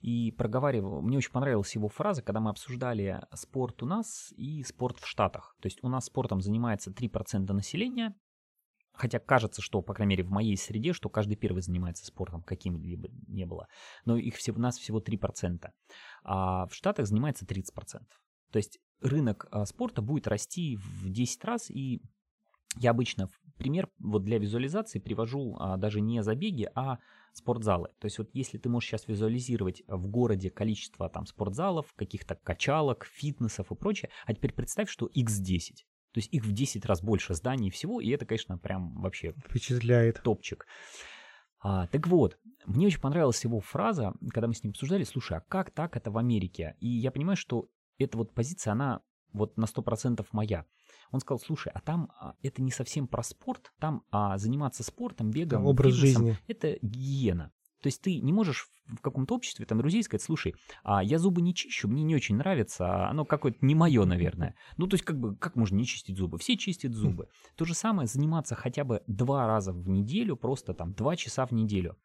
Speaker 1: и проговаривал, мне очень понравилась его фраза, когда мы обсуждали спорт у нас и спорт в Штатах. То есть у нас спортом занимается 3% населения, Хотя кажется, что, по крайней мере, в моей среде, что каждый первый занимается спортом, каким-либо не было. Но их всего, нас всего 3%. А в Штатах занимается 30%. То есть рынок а, спорта будет расти в 10 раз, и я обычно пример вот для визуализации привожу а, даже не забеги, а спортзалы. То есть вот если ты можешь сейчас визуализировать в городе количество там спортзалов, каких-то качалок, фитнесов и прочее, а теперь представь, что x10. То есть их в 10 раз больше зданий всего, и это, конечно, прям вообще
Speaker 2: впечатляет.
Speaker 1: Топчик. А, так вот, мне очень понравилась его фраза, когда мы с ним обсуждали, слушай, а как так это в Америке? И я понимаю, что эта вот позиция, она вот на 100% моя. Он сказал, слушай, а там а, это не совсем про спорт, там а, заниматься спортом, бегом,
Speaker 2: образ жизни.
Speaker 1: это гигиена. То есть ты не можешь в каком-то обществе, там, друзей сказать, слушай, а я зубы не чищу, мне не очень нравится, а оно какое-то не мое, наверное. Ну, то есть, как бы, как можно не чистить зубы? Все чистят зубы. То же самое заниматься хотя бы два раза в неделю, просто там два часа в неделю.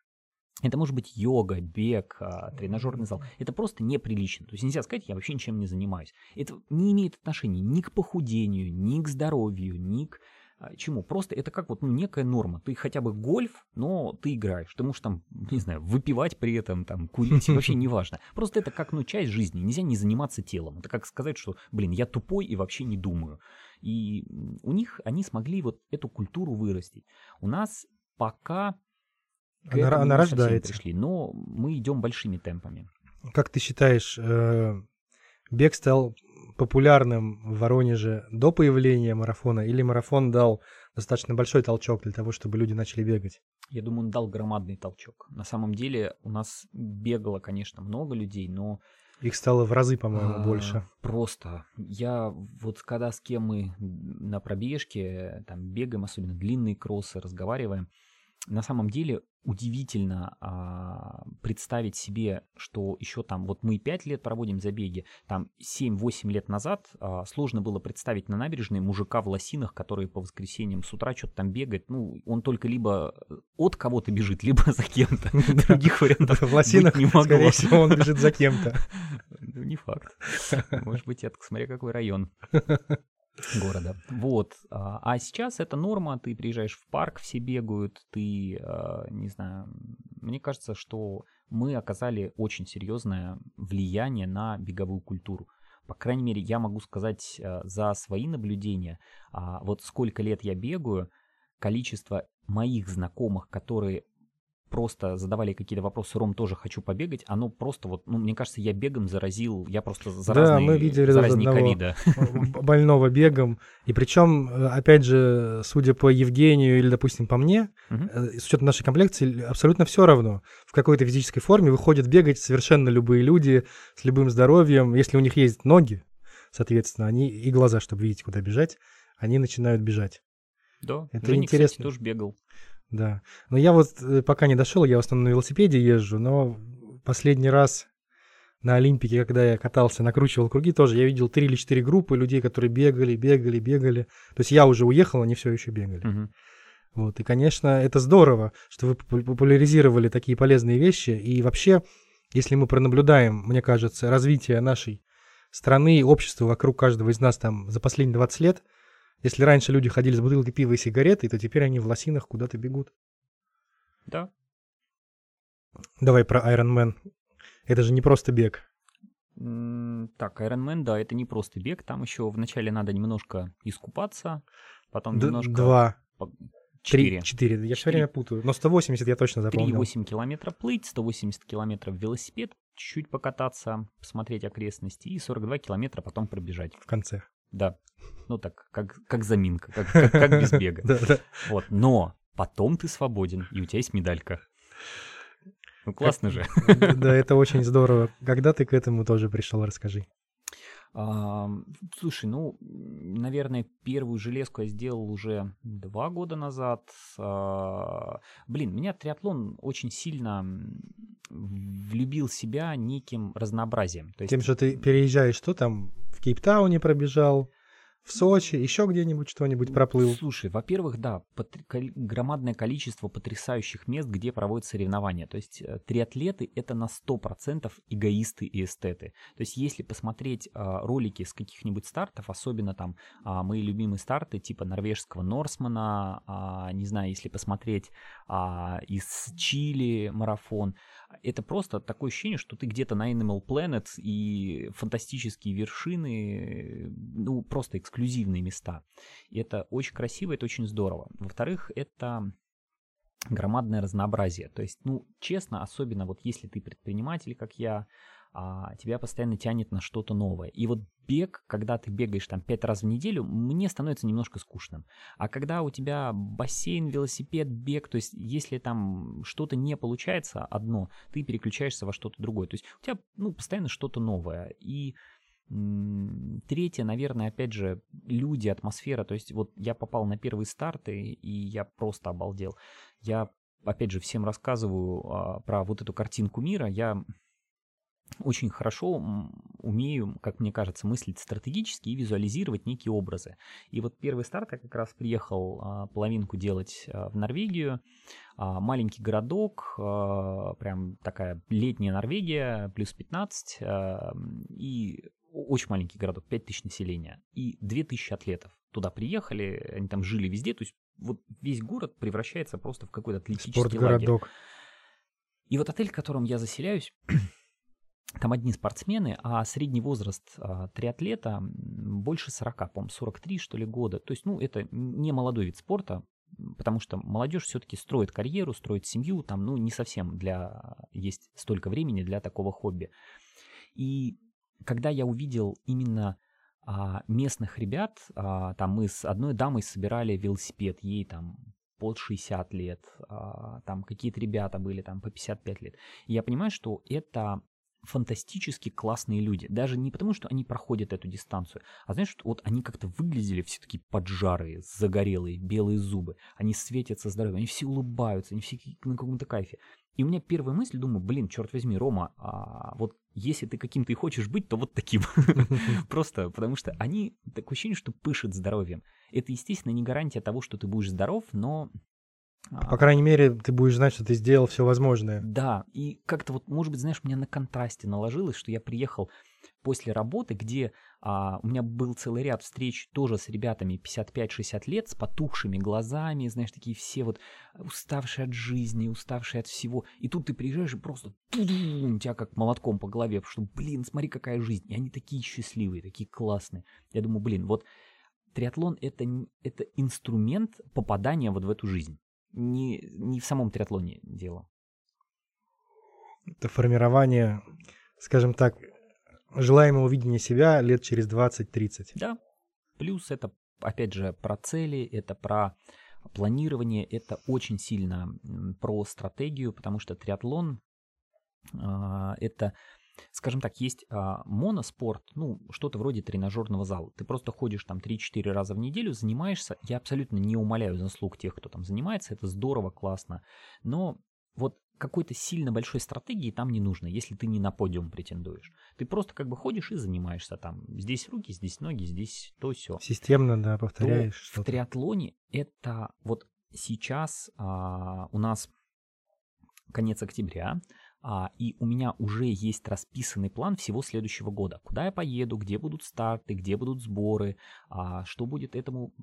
Speaker 1: Это может быть йога, бег, а, тренажерный зал. Это просто неприлично. То есть нельзя сказать, я вообще ничем не занимаюсь. Это не имеет отношения ни к похудению, ни к здоровью, ни к чему? Просто это как вот ну, некая норма. Ты хотя бы гольф, но ты играешь. Ты можешь там, не знаю, выпивать при этом, там, курить, вообще не важно. Просто это как, ну, часть жизни. Нельзя не заниматься телом. Это как сказать, что, блин, я тупой и вообще не думаю. И у них, они смогли вот эту культуру вырастить. У нас пока
Speaker 2: к она, этому она рождается.
Speaker 1: пришли, но мы идем большими темпами.
Speaker 2: Как ты считаешь, э, бег стал популярным в Воронеже до появления марафона, или марафон дал достаточно большой толчок для того, чтобы люди начали бегать?
Speaker 1: Я думаю, он дал громадный толчок. На самом деле у нас бегало, конечно, много людей, но...
Speaker 2: Их стало в разы, по-моему, а, больше.
Speaker 1: Просто. Я вот когда с кем мы на пробежке, там бегаем, особенно длинные кроссы, разговариваем, на самом деле удивительно а, представить себе, что еще там, вот мы 5 лет проводим забеги, там 7-8 лет назад а, сложно было представить на набережной мужика в лосинах, который по воскресеньям с утра что-то там бегает, ну, он только либо от кого-то бежит, либо за кем-то. Других вариантов
Speaker 2: В лосинах, не могло. скорее всего, он бежит за кем-то.
Speaker 1: Ну, не факт. Может быть, это смотря какой район города. Вот. А, а сейчас это норма, ты приезжаешь в парк, все бегают, ты, а, не знаю, мне кажется, что мы оказали очень серьезное влияние на беговую культуру. По крайней мере, я могу сказать а, за свои наблюдения, вот сколько лет я бегаю, количество моих знакомых, которые просто задавали какие-то вопросы, Ром, тоже хочу побегать, оно просто вот, ну, мне кажется, я бегом заразил, я просто заразный,
Speaker 2: да, мы видели заразник ковида. больного бегом, и причем, э, опять же, судя по Евгению или, допустим, по мне, угу. с учетом нашей комплекции, абсолютно все равно. В какой-то физической форме выходят бегать совершенно любые люди с любым здоровьем, если у них есть ноги, соответственно, они и глаза, чтобы видеть, куда бежать, они начинают бежать.
Speaker 1: Да,
Speaker 2: Это
Speaker 1: Женя,
Speaker 2: интересно.
Speaker 1: кстати, тоже бегал.
Speaker 2: Да. Но я вот э, пока не дошел, я в основном на велосипеде езжу, но последний раз на Олимпике, когда я катался, накручивал круги, тоже я видел три или четыре группы людей, которые бегали, бегали, бегали. То есть я уже уехал, они все еще бегали.
Speaker 1: Мгм.
Speaker 2: Вот. И, конечно, это здорово, что вы попу- популяризировали такие полезные вещи. И вообще, если мы пронаблюдаем, мне кажется, развитие нашей страны и общества вокруг каждого из нас там за последние 20 лет, если раньше люди ходили с бутылкой пива и сигаретой, то теперь они в лосинах куда-то бегут.
Speaker 1: Да.
Speaker 2: Давай про Iron Man. Это же не просто бег.
Speaker 1: Так, Iron Man, да, это не просто бег. Там еще вначале надо немножко искупаться, потом
Speaker 2: Д-
Speaker 1: немножко...
Speaker 2: Два,
Speaker 1: Четыре.
Speaker 2: четыре. Я все время путаю. Но 180 я точно запомнил.
Speaker 1: 3-8 километра плыть, 180 километров велосипед, чуть-чуть покататься, посмотреть окрестности и 42 километра потом пробежать.
Speaker 2: В конце.
Speaker 1: Да. Ну так, как, как заминка, как, как, как без бега.
Speaker 2: Да, да.
Speaker 1: Вот. Но потом ты свободен, и у тебя есть медалька. Ну классно же.
Speaker 2: Да, это очень здорово. Когда ты к этому тоже пришел, расскажи.
Speaker 1: Слушай, ну, наверное, первую железку я сделал уже два года назад. А, Блин, меня триатлон очень сильно влюбил себя неким разнообразием. То есть,
Speaker 2: Тем, что ты переезжаешь, что там, в Кейптауне пробежал, в Сочи, еще где-нибудь что-нибудь проплыл.
Speaker 1: Слушай, во-первых, да, потр- громадное количество потрясающих мест, где проводят соревнования. То есть э, триатлеты — это на 100% эгоисты и эстеты. То есть если посмотреть а, ролики с каких-нибудь стартов, особенно там а, мои любимые старты типа норвежского Норсмана, а, не знаю, если посмотреть а, из Чили марафон, это просто такое ощущение, что ты где-то на Animal Planet и фантастические вершины, ну, просто эксклюзивные места. И это очень красиво, это очень здорово. Во-вторых, это громадное разнообразие. То есть, ну, честно, особенно вот если ты предприниматель, как я, а, тебя постоянно тянет на что-то новое. И вот бег, когда ты бегаешь там пять раз в неделю, мне становится немножко скучным. А когда у тебя бассейн, велосипед, бег, то есть если там что-то не получается одно, ты переключаешься во что-то другое. То есть у тебя, ну, постоянно что-то новое. И Третье, наверное, опять же, люди, атмосфера. То есть вот я попал на первые старты, и я просто обалдел. Я, опять же, всем рассказываю а, про вот эту картинку мира. Я очень хорошо умею, как мне кажется, мыслить стратегически и визуализировать некие образы. И вот первый старт я как раз приехал а, половинку делать а, в Норвегию. А, маленький городок, прям такая летняя Норвегия, плюс 15, а, и очень маленький городок, 5000 населения, и 2000 атлетов. Туда приехали, они там жили везде, то есть вот весь город превращается просто в какой-то атлетический лагерь.
Speaker 2: Спортгородок.
Speaker 1: И вот отель, в котором я заселяюсь, там одни спортсмены, а средний возраст а, триатлета больше 40, по-моему, 43, что ли, года. То есть, ну, это не молодой вид спорта, потому что молодежь все-таки строит карьеру, строит семью, там, ну, не совсем для... есть столько времени для такого хобби. И когда я увидел именно а, местных ребят, а, там мы с одной дамой собирали велосипед, ей там под 60 лет, там какие-то ребята были там по 55 лет. И я понимаю, что это фантастически классные люди. Даже не потому, что они проходят эту дистанцию, а знаешь, что вот они как-то выглядели все такие поджарые, загорелые, белые зубы. Они светятся здоровьем, они все улыбаются, они все на каком-то кайфе. И у меня первая мысль, думаю, блин, черт возьми, Рома, а вот если ты каким-то и хочешь быть, то вот таким. Просто потому что они, такое ощущение, что пышет здоровьем. Это, естественно, не гарантия того, что ты будешь здоров, но...
Speaker 2: По крайней мере, ты будешь знать, что ты сделал все возможное.
Speaker 1: Да, и как-то вот, может быть, знаешь, мне на контрасте наложилось, что я приехал после работы, где а, у меня был целый ряд встреч тоже с ребятами 55-60 лет, с потухшими глазами, знаешь, такие все вот уставшие от жизни, уставшие от всего. И тут ты приезжаешь и просто тудум, тебя как молотком по голове, что, блин, смотри, какая жизнь. И они такие счастливые, такие классные. Я думаю, блин, вот триатлон это, это инструмент попадания вот в эту жизнь. Не, не в самом триатлоне дело.
Speaker 2: Это формирование, скажем так, желаемого видения себя лет через 20-30.
Speaker 1: Да. Плюс это, опять же, про цели, это про планирование, это очень сильно про стратегию, потому что триатлон а, это скажем так, есть а, моноспорт, ну, что-то вроде тренажерного зала. Ты просто ходишь там 3-4 раза в неделю, занимаешься. Я абсолютно не умоляю заслуг тех, кто там занимается, это здорово, классно. Но вот какой-то сильно большой стратегии там не нужно, если ты не на подиум претендуешь. Ты просто как бы ходишь и занимаешься там. Здесь руки, здесь ноги, здесь то все.
Speaker 2: Системно, да, повторяешь.
Speaker 1: То в триатлоне это вот сейчас а, у нас конец октября, а, и у меня уже есть расписанный план всего следующего года. Куда я поеду, где будут старты, где будут сборы, а, что будет этому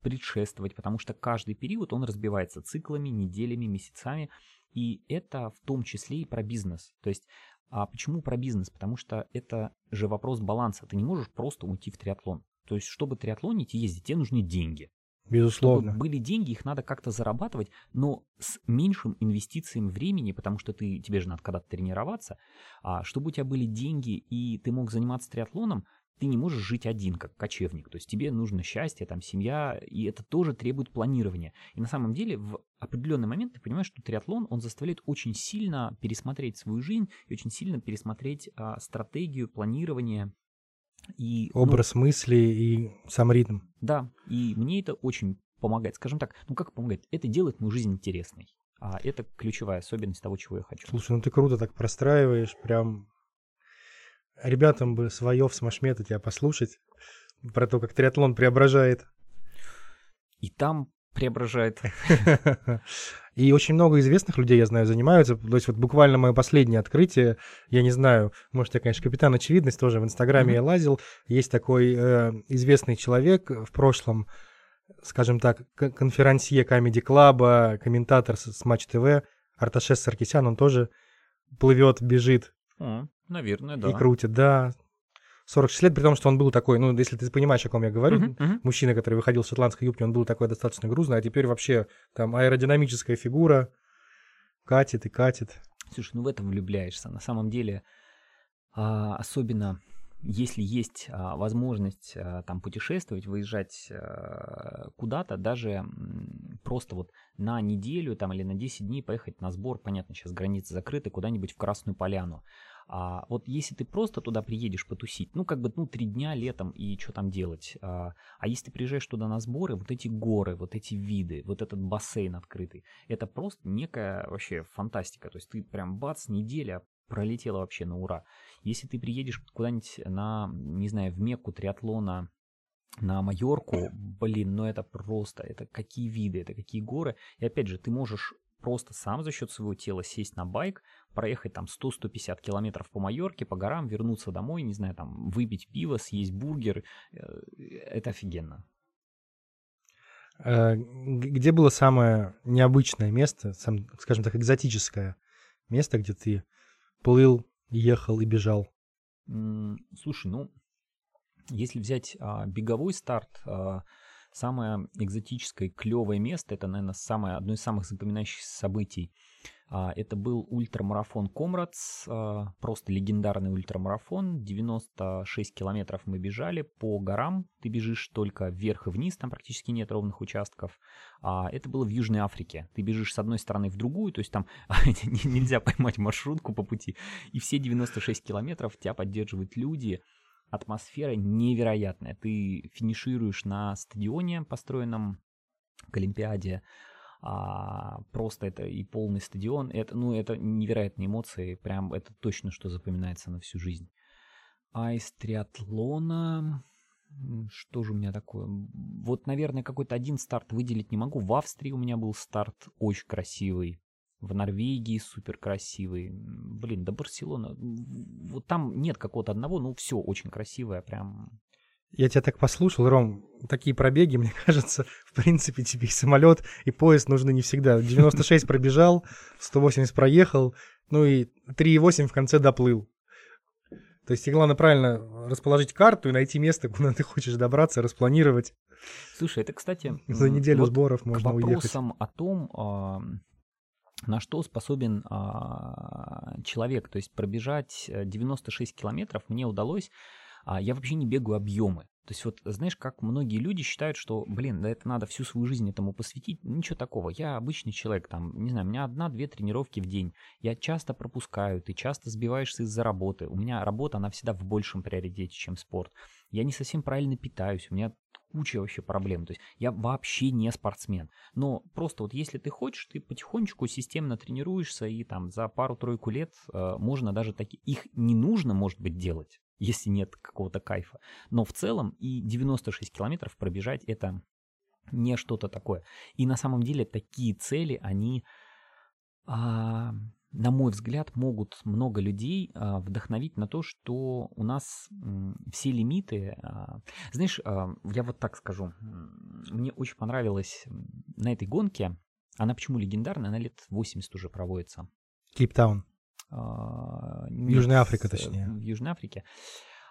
Speaker 1: предшествовать, потому что каждый период он разбивается циклами, неделями, месяцами, и это в том числе и про бизнес. То есть а почему про бизнес? Потому что это же вопрос баланса. Ты не можешь просто уйти в триатлон. То есть, чтобы триатлонить и ездить, тебе нужны деньги.
Speaker 2: Безусловно.
Speaker 1: Чтобы были деньги, их надо как-то зарабатывать, но с меньшим инвестициями времени, потому что ты, тебе же надо когда-то тренироваться. А чтобы у тебя были деньги и ты мог заниматься триатлоном, ты не можешь жить один, как кочевник. То есть тебе нужно счастье, там, семья, и это тоже требует планирования. И на самом деле в определенный момент ты понимаешь, что триатлон, он заставляет очень сильно пересмотреть свою жизнь и очень сильно пересмотреть а, стратегию планирования и,
Speaker 2: ну Образ ну, мысли и сам ритм.
Speaker 1: Да, и мне это очень помогает. Скажем так, ну как помогает? Это делает мою жизнь интересной. А это ключевая особенность того, чего я хочу.
Speaker 2: Слушай, ну ты круто так простраиваешь, прям ребятам бы свое в смашмета тебя послушать про то, как триатлон преображает.
Speaker 1: И там преображает.
Speaker 2: И очень много известных людей, я знаю, занимаются. То есть вот буквально мое последнее открытие, я не знаю, может, я, конечно, капитан очевидность тоже в Инстаграме mm-hmm. я лазил. Есть такой э, известный человек в прошлом, скажем так, конферансье Comedy Club, комментатор с, с Матч ТВ, Арташес Саркисян, он тоже плывет, бежит.
Speaker 1: Mm, наверное, да.
Speaker 2: И крутит, да. 46 лет, при том, что он был такой, ну, если ты понимаешь, о ком я говорю, uh-huh, uh-huh. мужчина, который выходил с шотландской юбки, он был такой достаточно грузный, а теперь вообще там аэродинамическая фигура, катит и катит.
Speaker 1: Слушай, ну в этом влюбляешься. На самом деле, а, особенно если есть а, возможность а, там путешествовать, выезжать а, куда-то, даже просто вот на неделю там или на 10 дней поехать на сбор, понятно, сейчас границы закрыты, куда-нибудь в Красную Поляну. А вот если ты просто туда приедешь потусить, ну как бы ну три дня летом и что там делать, а, а если ты приезжаешь туда на сборы, вот эти горы, вот эти виды, вот этот бассейн открытый, это просто некая вообще фантастика. То есть ты прям бац, неделя пролетела вообще на ура. Если ты приедешь куда-нибудь на, не знаю, в Мекку триатлона, на Майорку, блин, ну это просто, это какие виды, это какие горы. И опять же, ты можешь просто сам за счет своего тела сесть на байк, проехать там 100-150 километров по Майорке, по горам, вернуться домой, не знаю, там выпить пиво, съесть бургер. Э, это офигенно.
Speaker 2: Э, где было самое необычное место, сам, скажем так, экзотическое место, где ты плыл, ехал и бежал?
Speaker 1: Слушай, ну, если взять а, беговой старт, а, Самое экзотическое, клевое место, это, наверное, самое, одно из самых запоминающихся событий. А, это был ультрамарафон Комрадс, а, просто легендарный ультрамарафон. 96 километров мы бежали по горам. Ты бежишь только вверх и вниз, там практически нет ровных участков. А, это было в Южной Африке. Ты бежишь с одной стороны в другую, то есть там нельзя поймать маршрутку по пути. И все 96 километров тебя поддерживают люди атмосфера невероятная. Ты финишируешь на стадионе, построенном к Олимпиаде, а, просто это и полный стадион. Это, ну, это невероятные эмоции, прям это точно, что запоминается на всю жизнь. А из триатлона... Что же у меня такое? Вот, наверное, какой-то один старт выделить не могу. В Австрии у меня был старт очень красивый в Норвегии супер красивый. Блин, да Барселона. Вот там нет какого-то одного, ну все очень красивое, прям.
Speaker 2: Я тебя так послушал, Ром, такие пробеги, мне кажется, в принципе, тебе и самолет, и поезд нужны не всегда. 96 пробежал, 180 проехал, ну и 3,8 в конце доплыл. То есть, главное правильно расположить карту и найти место, куда ты хочешь добраться, распланировать.
Speaker 1: Слушай, это, кстати...
Speaker 2: За неделю вот сборов можно уехать.
Speaker 1: вопросам о том, на что способен а, человек. То есть пробежать 96 э, километров мне удалось. А, я вообще не бегаю объемы. То есть вот, знаешь, как многие люди считают, что, блин, да это надо всю свою жизнь этому посвятить. Ничего такого. Я обычный человек, там, не знаю, у меня одна-две тренировки в день. Я часто пропускаю, ты часто сбиваешься из-за работы. У меня работа, она всегда в большем приоритете, чем спорт. Я не совсем правильно питаюсь, у меня куча вообще проблем. То есть я вообще не спортсмен. Но просто вот если ты хочешь, ты потихонечку системно тренируешься, и там за пару-тройку лет э, можно даже такие... Их не нужно, может быть, делать если нет какого-то кайфа. Но в целом и 96 километров пробежать это не что-то такое. И на самом деле такие цели, они, а, на мой взгляд, могут много людей а, вдохновить на то, что у нас все лимиты... А, знаешь, а, я вот так скажу. Мне очень понравилось на этой гонке, она почему легендарная, она лет 80 уже проводится.
Speaker 2: Кейптаун. Южная Африка, точнее.
Speaker 1: В Южной Африке.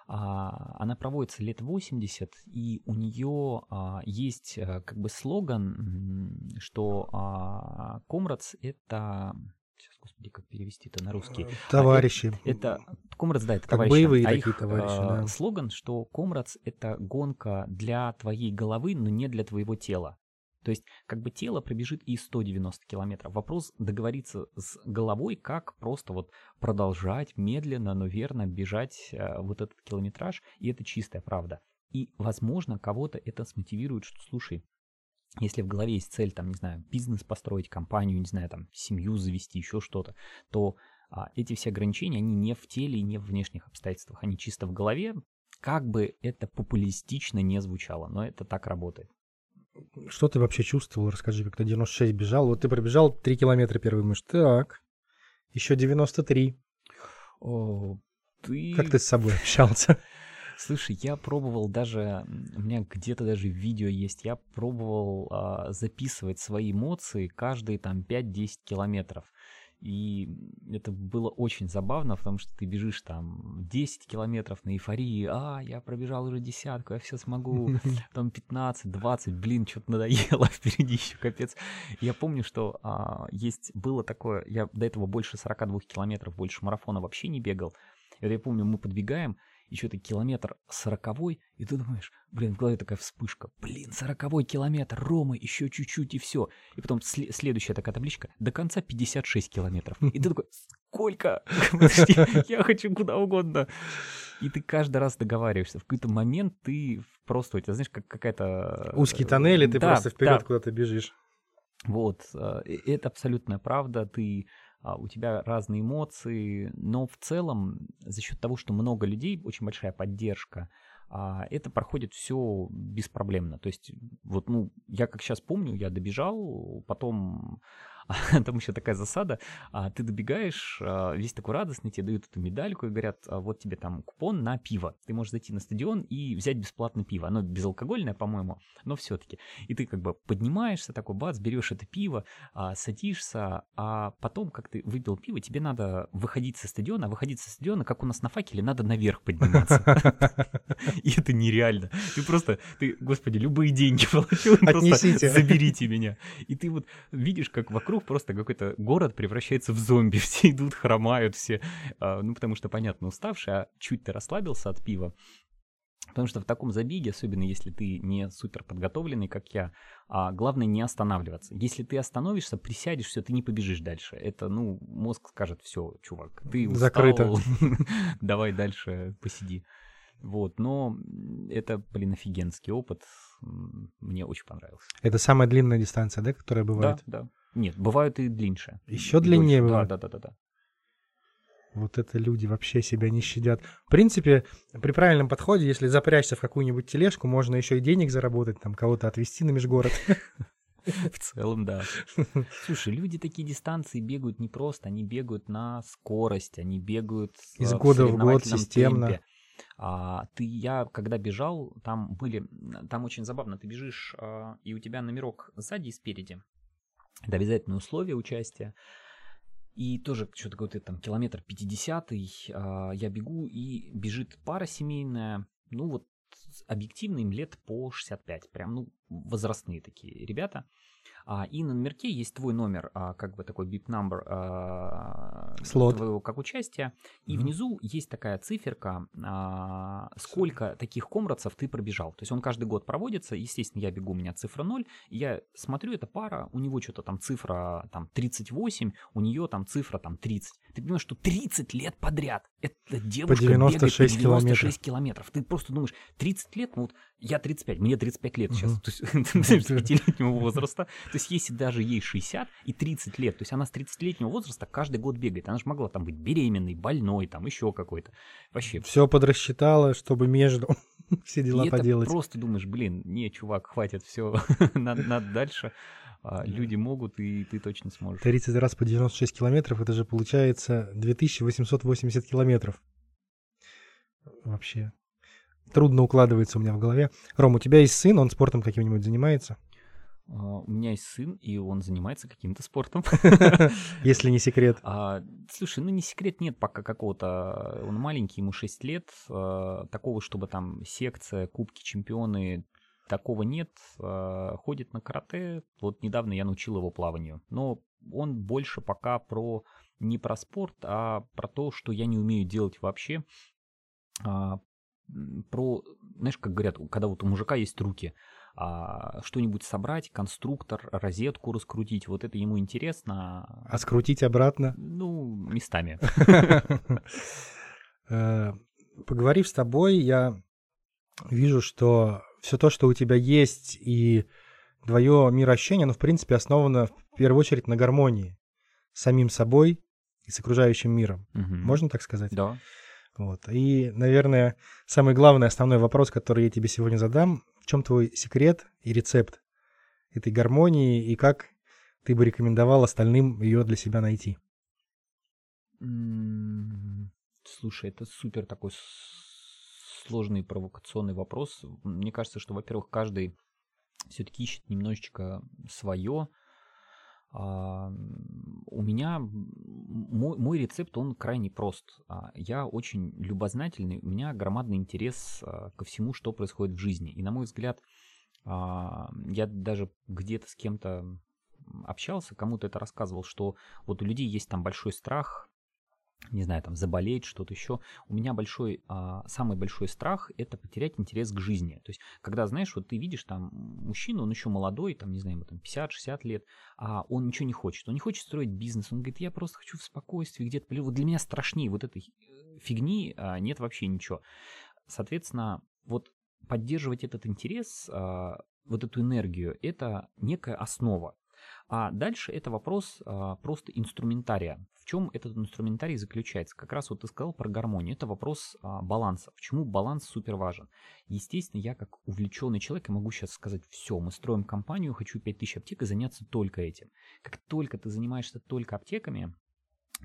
Speaker 1: Она проводится лет 80, и у нее есть э, как бы слоган, что Комрадс это сейчас, господи, как перевести это на русский? Э,
Speaker 2: товарищи.
Speaker 1: это, это Комрадс, да, это
Speaker 2: как
Speaker 1: товарищи.
Speaker 2: боевые
Speaker 1: а
Speaker 2: такие
Speaker 1: их,
Speaker 2: товарищи, да.
Speaker 1: Слоган, что Комрадс это гонка для твоей головы, но не для твоего тела. То есть как бы тело пробежит и 190 километров. Вопрос договориться с головой, как просто вот продолжать медленно, но верно бежать э, вот этот километраж, и это чистая правда. И, возможно, кого-то это смотивирует, что, слушай, если в голове есть цель, там, не знаю, бизнес построить, компанию, не знаю, там, семью завести, еще что-то, то а, эти все ограничения, они не в теле и не в внешних обстоятельствах, они чисто в голове, как бы это популистично не звучало, но это так работает.
Speaker 2: Что ты вообще чувствовал? Расскажи, как ты 96 бежал. Вот ты пробежал 3 километра первый, думаешь, так, еще 93.
Speaker 1: О, ты...
Speaker 2: Как ты с собой общался?
Speaker 1: Слушай, я пробовал даже, у меня где-то даже видео есть, я пробовал а, записывать свои эмоции каждые там 5-10 километров. И это было очень забавно, потому что ты бежишь там 10 километров на эйфории, а, я пробежал уже десятку, я все смогу, там 15, 20, блин, что-то надоело, впереди еще капец. Я помню, что а, есть, было такое, я до этого больше 42 километров, больше марафона вообще не бегал. Это я помню, мы подбегаем, и что-то километр сороковой, и ты думаешь, блин, в голове такая вспышка, блин, сороковой километр, Рома, еще чуть-чуть и все. И потом сл- следующая такая табличка, до конца 56 километров. И ты такой, сколько? Подожди, я хочу куда угодно. И ты каждый раз договариваешься. В какой-то момент ты просто, у тебя, знаешь, как какая-то...
Speaker 2: Узкий тоннель, и ты
Speaker 1: да,
Speaker 2: просто вперед
Speaker 1: да.
Speaker 2: куда-то бежишь.
Speaker 1: Вот, э, это абсолютная правда. Ты у тебя разные эмоции, но в целом за счет того, что много людей, очень большая поддержка, а, это проходит все беспроблемно. То есть вот, ну, я как сейчас помню, я добежал, потом там еще такая засада, а, ты добегаешь, а, весь такой радостный, тебе дают эту медальку и говорят, а, вот тебе там купон на пиво. Ты можешь зайти на стадион и взять бесплатно пиво. Оно безалкогольное, по-моему, но все-таки. И ты как бы поднимаешься, такой бац, берешь это пиво, садишься, а потом, как ты выпил пиво, тебе надо выходить со стадиона, а выходить со стадиона, как у нас на факеле, надо наверх подниматься. И это нереально. Ты просто, ты, господи, любые деньги получил, просто заберите меня. И ты вот видишь, как вокруг вокруг просто какой-то город превращается в зомби. Все идут, хромают, все, а, ну, потому что, понятно, уставший, а чуть ты расслабился от пива, Потому что в таком забеге, особенно если ты не супер подготовленный, как я, а главное не останавливаться. Если ты остановишься, присядешь, все, ты не побежишь дальше. Это, ну, мозг скажет, все, чувак, ты устал,
Speaker 2: Закрыто.
Speaker 1: давай дальше посиди. Вот, но это, блин, офигенский опыт. Мне очень понравился.
Speaker 2: Это самая длинная дистанция, да, которая бывает?
Speaker 1: Да, да. Нет, бывают и длиннее.
Speaker 2: Еще длиннее
Speaker 1: дольше.
Speaker 2: бывает?
Speaker 1: Да, да, да, да, да.
Speaker 2: Вот это люди вообще себя не щадят. В принципе, при правильном подходе, если запрячься в какую-нибудь тележку, можно еще и денег заработать, там кого-то отвезти на межгород.
Speaker 1: В целом, да. Слушай, люди такие дистанции бегают не просто, они бегают на скорость, они бегают
Speaker 2: из года в год системно.
Speaker 1: Темпе. А, ты, я когда бежал, там были, там очень забавно, ты бежишь, а, и у тебя номерок сзади и спереди. Это обязательное условие участия. И тоже что-то какой-то там километр 50 а, я бегу, и бежит пара семейная, ну вот объективно им лет по 65, прям, ну, возрастные такие ребята. А, и на номерке есть твой номер, а, как бы такой bip number а,
Speaker 2: Слот.
Speaker 1: твоего как участия. И
Speaker 2: Мгм.
Speaker 1: внизу есть такая циферка, а, сколько таких комрадцев ты пробежал. То есть он каждый год проводится. Естественно, я бегу, у меня цифра 0. И я смотрю, эта пара, у него что-то там цифра там 38, у нее там цифра там 30. Ты понимаешь, что 30 лет подряд эта девушка бегает по
Speaker 2: 96
Speaker 1: 96 километров. Ты просто думаешь, 30 лет, ну вот я 35, мне 35 лет сейчас, то есть 35-летнего возраста. То есть если даже ей 60 и 30 лет, то есть она с 30-летнего возраста каждый год бегает. Она же могла там быть беременной, больной, там еще какой-то. Вообще.
Speaker 2: Все подрасчитала, чтобы между все дела
Speaker 1: и это
Speaker 2: поделать.
Speaker 1: просто думаешь, блин, не, чувак, хватит, все, надо, надо дальше. А, Люди могут, и ты точно сможешь.
Speaker 2: 30 раз по 96 километров, это же получается 2880 километров. Вообще. Трудно укладывается у меня в голове. Ром, у тебя есть сын, он спортом каким-нибудь занимается?
Speaker 1: А, У меня есть сын, и он занимается каким-то спортом.
Speaker 2: Если не секрет.
Speaker 1: А, слушай, ну не секрет, нет пока какого-то. Он маленький, ему 6 лет. а, такого, чтобы там секция, кубки, чемпионы, такого нет. А, ходит на карате. Вот недавно я научил его плаванию. Но он больше пока про не про спорт, а про то, что я не умею делать вообще. А, про, знаешь, как говорят, когда вот у мужика есть руки, а, что-нибудь собрать, конструктор, розетку раскрутить, вот это ему интересно.
Speaker 2: А скрутить обратно?
Speaker 1: Ну, местами.
Speaker 2: Э, Поговорив с тобой, я вижу, что все то, что у тебя есть, и твое мироощущение, оно, в принципе, основано в первую очередь на гармонии с самим собой и с окружающим миром.
Speaker 1: Мгм.
Speaker 2: Можно так сказать?
Speaker 1: Да.
Speaker 2: Вот. И, наверное, самый главный, основной вопрос, который я тебе сегодня задам, в чем твой секрет и рецепт этой гармонии, и как ты бы рекомендовал остальным ее для себя найти?
Speaker 1: Слушай, это супер такой сложный провокационный вопрос. Мне кажется, что, во-первых, каждый все-таки ищет немножечко свое. А, У меня мой, мой рецепт, он крайне прост. А, Я очень любознательный, у меня громадный интерес а, ко всему, что происходит в жизни. И, на мой взгляд, я даже где-то с кем-то общался, кому-то это рассказывал, что вот у людей есть там большой страх, не знаю, там заболеть, что-то еще. У меня большой, а, самый большой страх это потерять интерес к жизни. То есть, когда, знаешь, вот ты видишь там мужчину, он еще молодой, там, не знаю, ему там 50-60 лет, а он ничего не хочет. Он не хочет строить бизнес. Он говорит, я просто хочу в спокойствии где-то. Вот для меня страшнее вот этой фигни а, нет вообще ничего. Соответственно, вот поддерживать этот интерес, а, вот эту энергию, это некая основа. А дальше это вопрос а, просто инструментария. В чем этот инструментарий заключается? Как раз вот ты сказал про гармонию. Это вопрос а, баланса. Почему баланс супер важен? Естественно, я как увлеченный человек я могу сейчас сказать, все, мы строим компанию, хочу 5000 аптек и заняться только этим. Как только ты занимаешься только аптеками,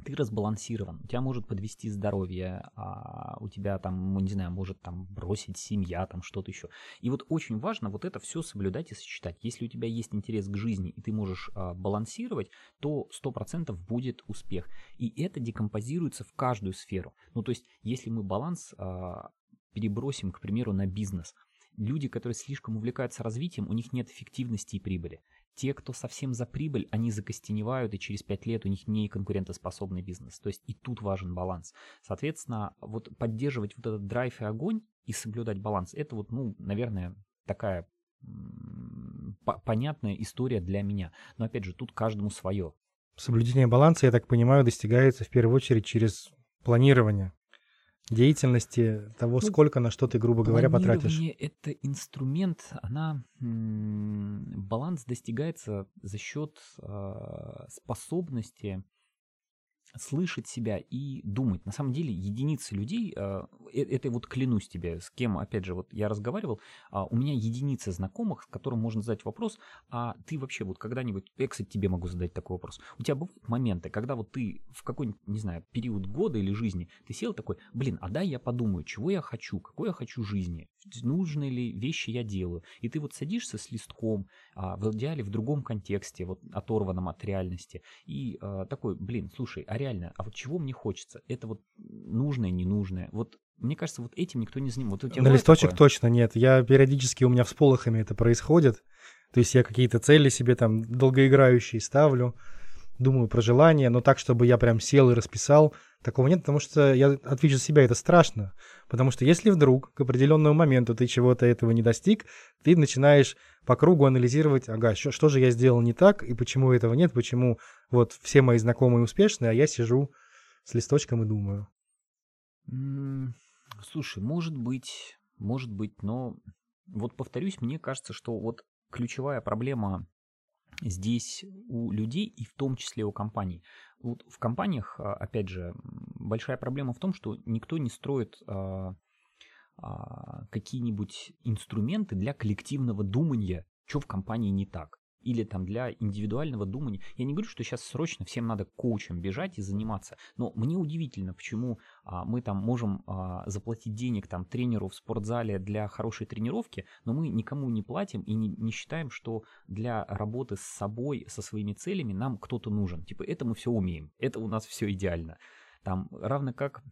Speaker 1: ты разбалансирован, у тебя может подвести здоровье, а у тебя там, ну, не знаю, может там бросить семья, там что-то еще. И вот очень важно вот это все соблюдать и сочетать. Если у тебя есть интерес к жизни, и ты можешь а, балансировать, то 100% будет успех. И это декомпозируется в каждую сферу. Ну, то есть, если мы баланс а, перебросим, к примеру, на бизнес, люди, которые слишком увлекаются развитием, у них нет эффективности и прибыли. Те, кто совсем за прибыль, они закостеневают, и через 5 лет у них не конкурентоспособный бизнес. То есть и тут важен баланс. Соответственно, вот поддерживать вот этот драйв и огонь и соблюдать баланс, это вот, ну, наверное, такая понятная история для меня. Но опять же, тут каждому свое.
Speaker 2: Соблюдение баланса, я так понимаю, достигается в первую очередь через планирование деятельности, того,
Speaker 1: Ну,
Speaker 2: сколько на что ты, грубо говоря, потратишь.
Speaker 1: Это инструмент, она м, баланс достигается за счет а, способности слышать себя и думать. На самом деле единицы людей, а, э- это вот клянусь тебе, с кем, опять же, вот я разговаривал, а, у меня единицы знакомых, с которым можно задать вопрос, а ты вообще вот когда-нибудь, я, кстати, тебе могу задать такой вопрос, у тебя бывают моменты, когда вот ты в какой-нибудь, не знаю, период года или жизни, ты сел такой, блин, а дай я подумаю, чего я хочу, какой я хочу жизни, нужные ли вещи я делаю, и ты вот садишься с листком, а, в идеале в другом контексте, вот оторванном от реальности, и такой, блин, слушай, а реально, а вот чего мне хочется? Это вот нужное, ненужное. Вот мне кажется, вот этим никто не занимается. Вот
Speaker 2: На листочек
Speaker 1: такое?
Speaker 2: точно нет. Я периодически, у меня всполохами это происходит. То есть я какие-то цели себе там долгоиграющие ставлю, думаю про желания, но так, чтобы я прям сел и расписал, такого нет, потому что я отвечу за себя, это страшно. Потому что если вдруг к определенному моменту ты чего-то этого не достиг, ты начинаешь по кругу анализировать, ага, что, что же я сделал не так, и почему этого нет, почему вот все мои знакомые успешные, а я сижу с листочком и думаю.
Speaker 1: Слушай, может быть, может быть, но вот повторюсь, мне кажется, что вот ключевая проблема здесь у людей и в том числе у компаний. Вот в компаниях, а, опять же, большая проблема в том, что никто не строит а, а, какие-нибудь инструменты для коллективного думания, что в компании не так или там для индивидуального думания. Я не говорю, что сейчас срочно всем надо коучем бежать и заниматься, но мне удивительно, почему а, мы там можем а, заплатить денег там тренеру в спортзале для хорошей тренировки, но мы никому не платим и не, не считаем, что для работы с собой, со своими целями нам кто-то нужен. Типа это мы все умеем, это у нас все идеально. Там равно как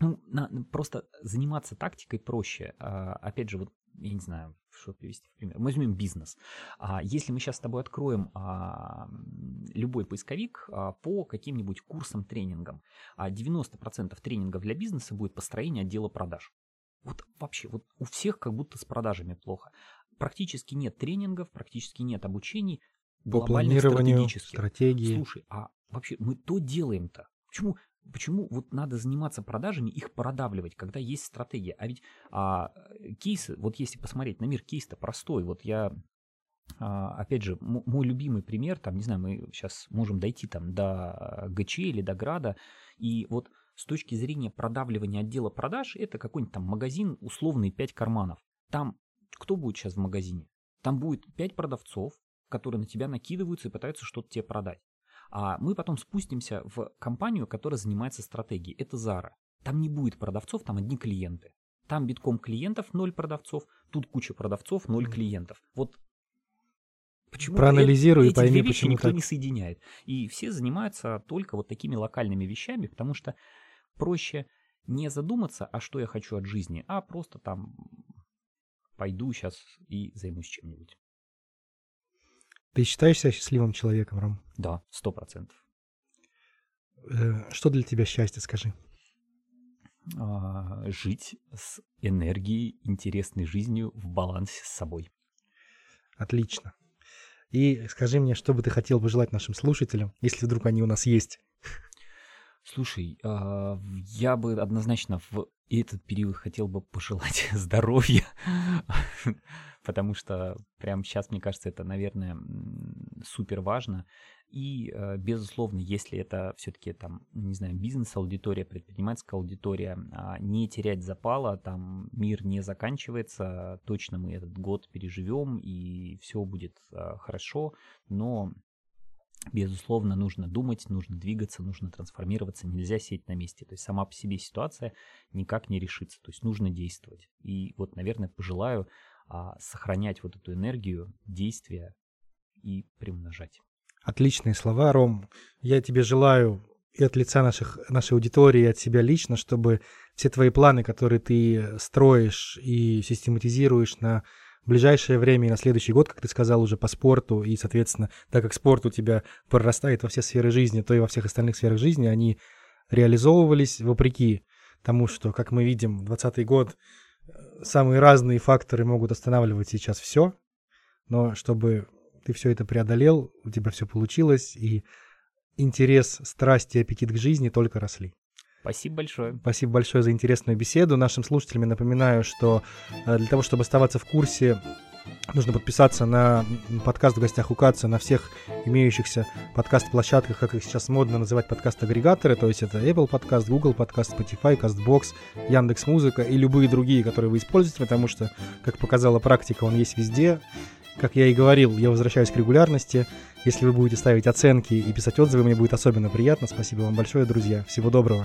Speaker 1: ну, на, просто заниматься тактикой проще. А, опять же, вот я не знаю, что привести в пример. Мы возьмем бизнес. А, если мы сейчас с тобой откроем а, любой поисковик а, по каким-нибудь курсам, тренингам, а 90% тренингов для бизнеса будет построение отдела продаж. Вот вообще, вот у всех как будто с продажами плохо. Практически нет тренингов, практически нет обучений.
Speaker 2: По планированию, стратегии.
Speaker 1: Слушай, а вообще мы то делаем-то? Почему Почему вот надо заниматься продажами, их продавливать, когда есть стратегия? А ведь а, кейсы, вот если посмотреть на мир, кейс-то простой. Вот я, а, опять же, мой любимый пример, там, не знаю, мы сейчас можем дойти там до ГЧ или до Града, и вот с точки зрения продавливания отдела продаж, это какой-нибудь там магазин, условный 5 карманов. Там кто будет сейчас в магазине? Там будет 5 продавцов, которые на тебя накидываются и пытаются что-то тебе продать. А мы потом спустимся в компанию, которая занимается стратегией. Это Zara. Там не будет продавцов, там одни клиенты. Там битком клиентов, ноль продавцов, тут куча продавцов, ноль клиентов. Вот
Speaker 2: почему Проанализируй и пойми,
Speaker 1: две
Speaker 2: почему
Speaker 1: никто
Speaker 2: так.
Speaker 1: не соединяет. И все занимаются только вот такими локальными вещами, потому что проще не задуматься, а что я хочу от жизни, а просто там пойду сейчас и займусь чем-нибудь.
Speaker 2: Ты считаешь себя счастливым человеком, Ром?
Speaker 1: Да, сто процентов.
Speaker 2: Э, что для тебя счастье, скажи?
Speaker 1: А, жить с энергией, интересной жизнью в балансе с собой.
Speaker 2: Отлично. И скажи мне, что бы ты хотел пожелать нашим слушателям, если вдруг они у нас есть?
Speaker 1: Слушай, а, я бы однозначно в этот период хотел бы пожелать здоровья, потому что прямо сейчас, мне кажется, это, наверное, супер важно. И, э, безусловно, если это все-таки там, не знаю, бизнес-аудитория, предпринимательская аудитория, а, не терять запала, там мир не заканчивается, точно мы этот год переживем и все будет э, хорошо, но Безусловно, нужно думать, нужно двигаться, нужно трансформироваться, нельзя сидеть на месте. То есть сама по себе ситуация никак не решится. То есть нужно действовать. И вот, наверное, пожелаю а, сохранять вот эту энергию действия и приумножать.
Speaker 2: Отличные слова, Ром. Я тебе желаю и от лица наших, нашей аудитории, и от себя лично, чтобы все твои планы, которые ты строишь и систематизируешь на ближайшее время и на следующий год, как ты сказал, уже по спорту, и, соответственно, так как спорт у тебя прорастает во все сферы жизни, то и во всех остальных сферах жизни, они реализовывались вопреки тому, что, как мы видим, 2020 год, самые разные факторы могут останавливать сейчас все, но чтобы ты все это преодолел, у тебя все получилось, и интерес, страсть и аппетит к жизни только росли.
Speaker 1: Спасибо большое.
Speaker 2: Спасибо большое за интересную беседу. Нашим слушателям я напоминаю, что э, для того, чтобы оставаться в курсе Нужно подписаться на подкаст «В гостях у Каца» на всех имеющихся подкаст-площадках, как их сейчас модно называть подкаст-агрегаторы, то есть это Apple подкаст, Google подкаст, Spotify, CastBox, Яндекс Музыка и любые другие, которые вы используете, потому что, как показала практика, он есть везде. Как я и говорил, я возвращаюсь к регулярности. Если вы будете ставить оценки и писать отзывы, мне будет особенно приятно. Спасибо вам большое, друзья. Всего доброго.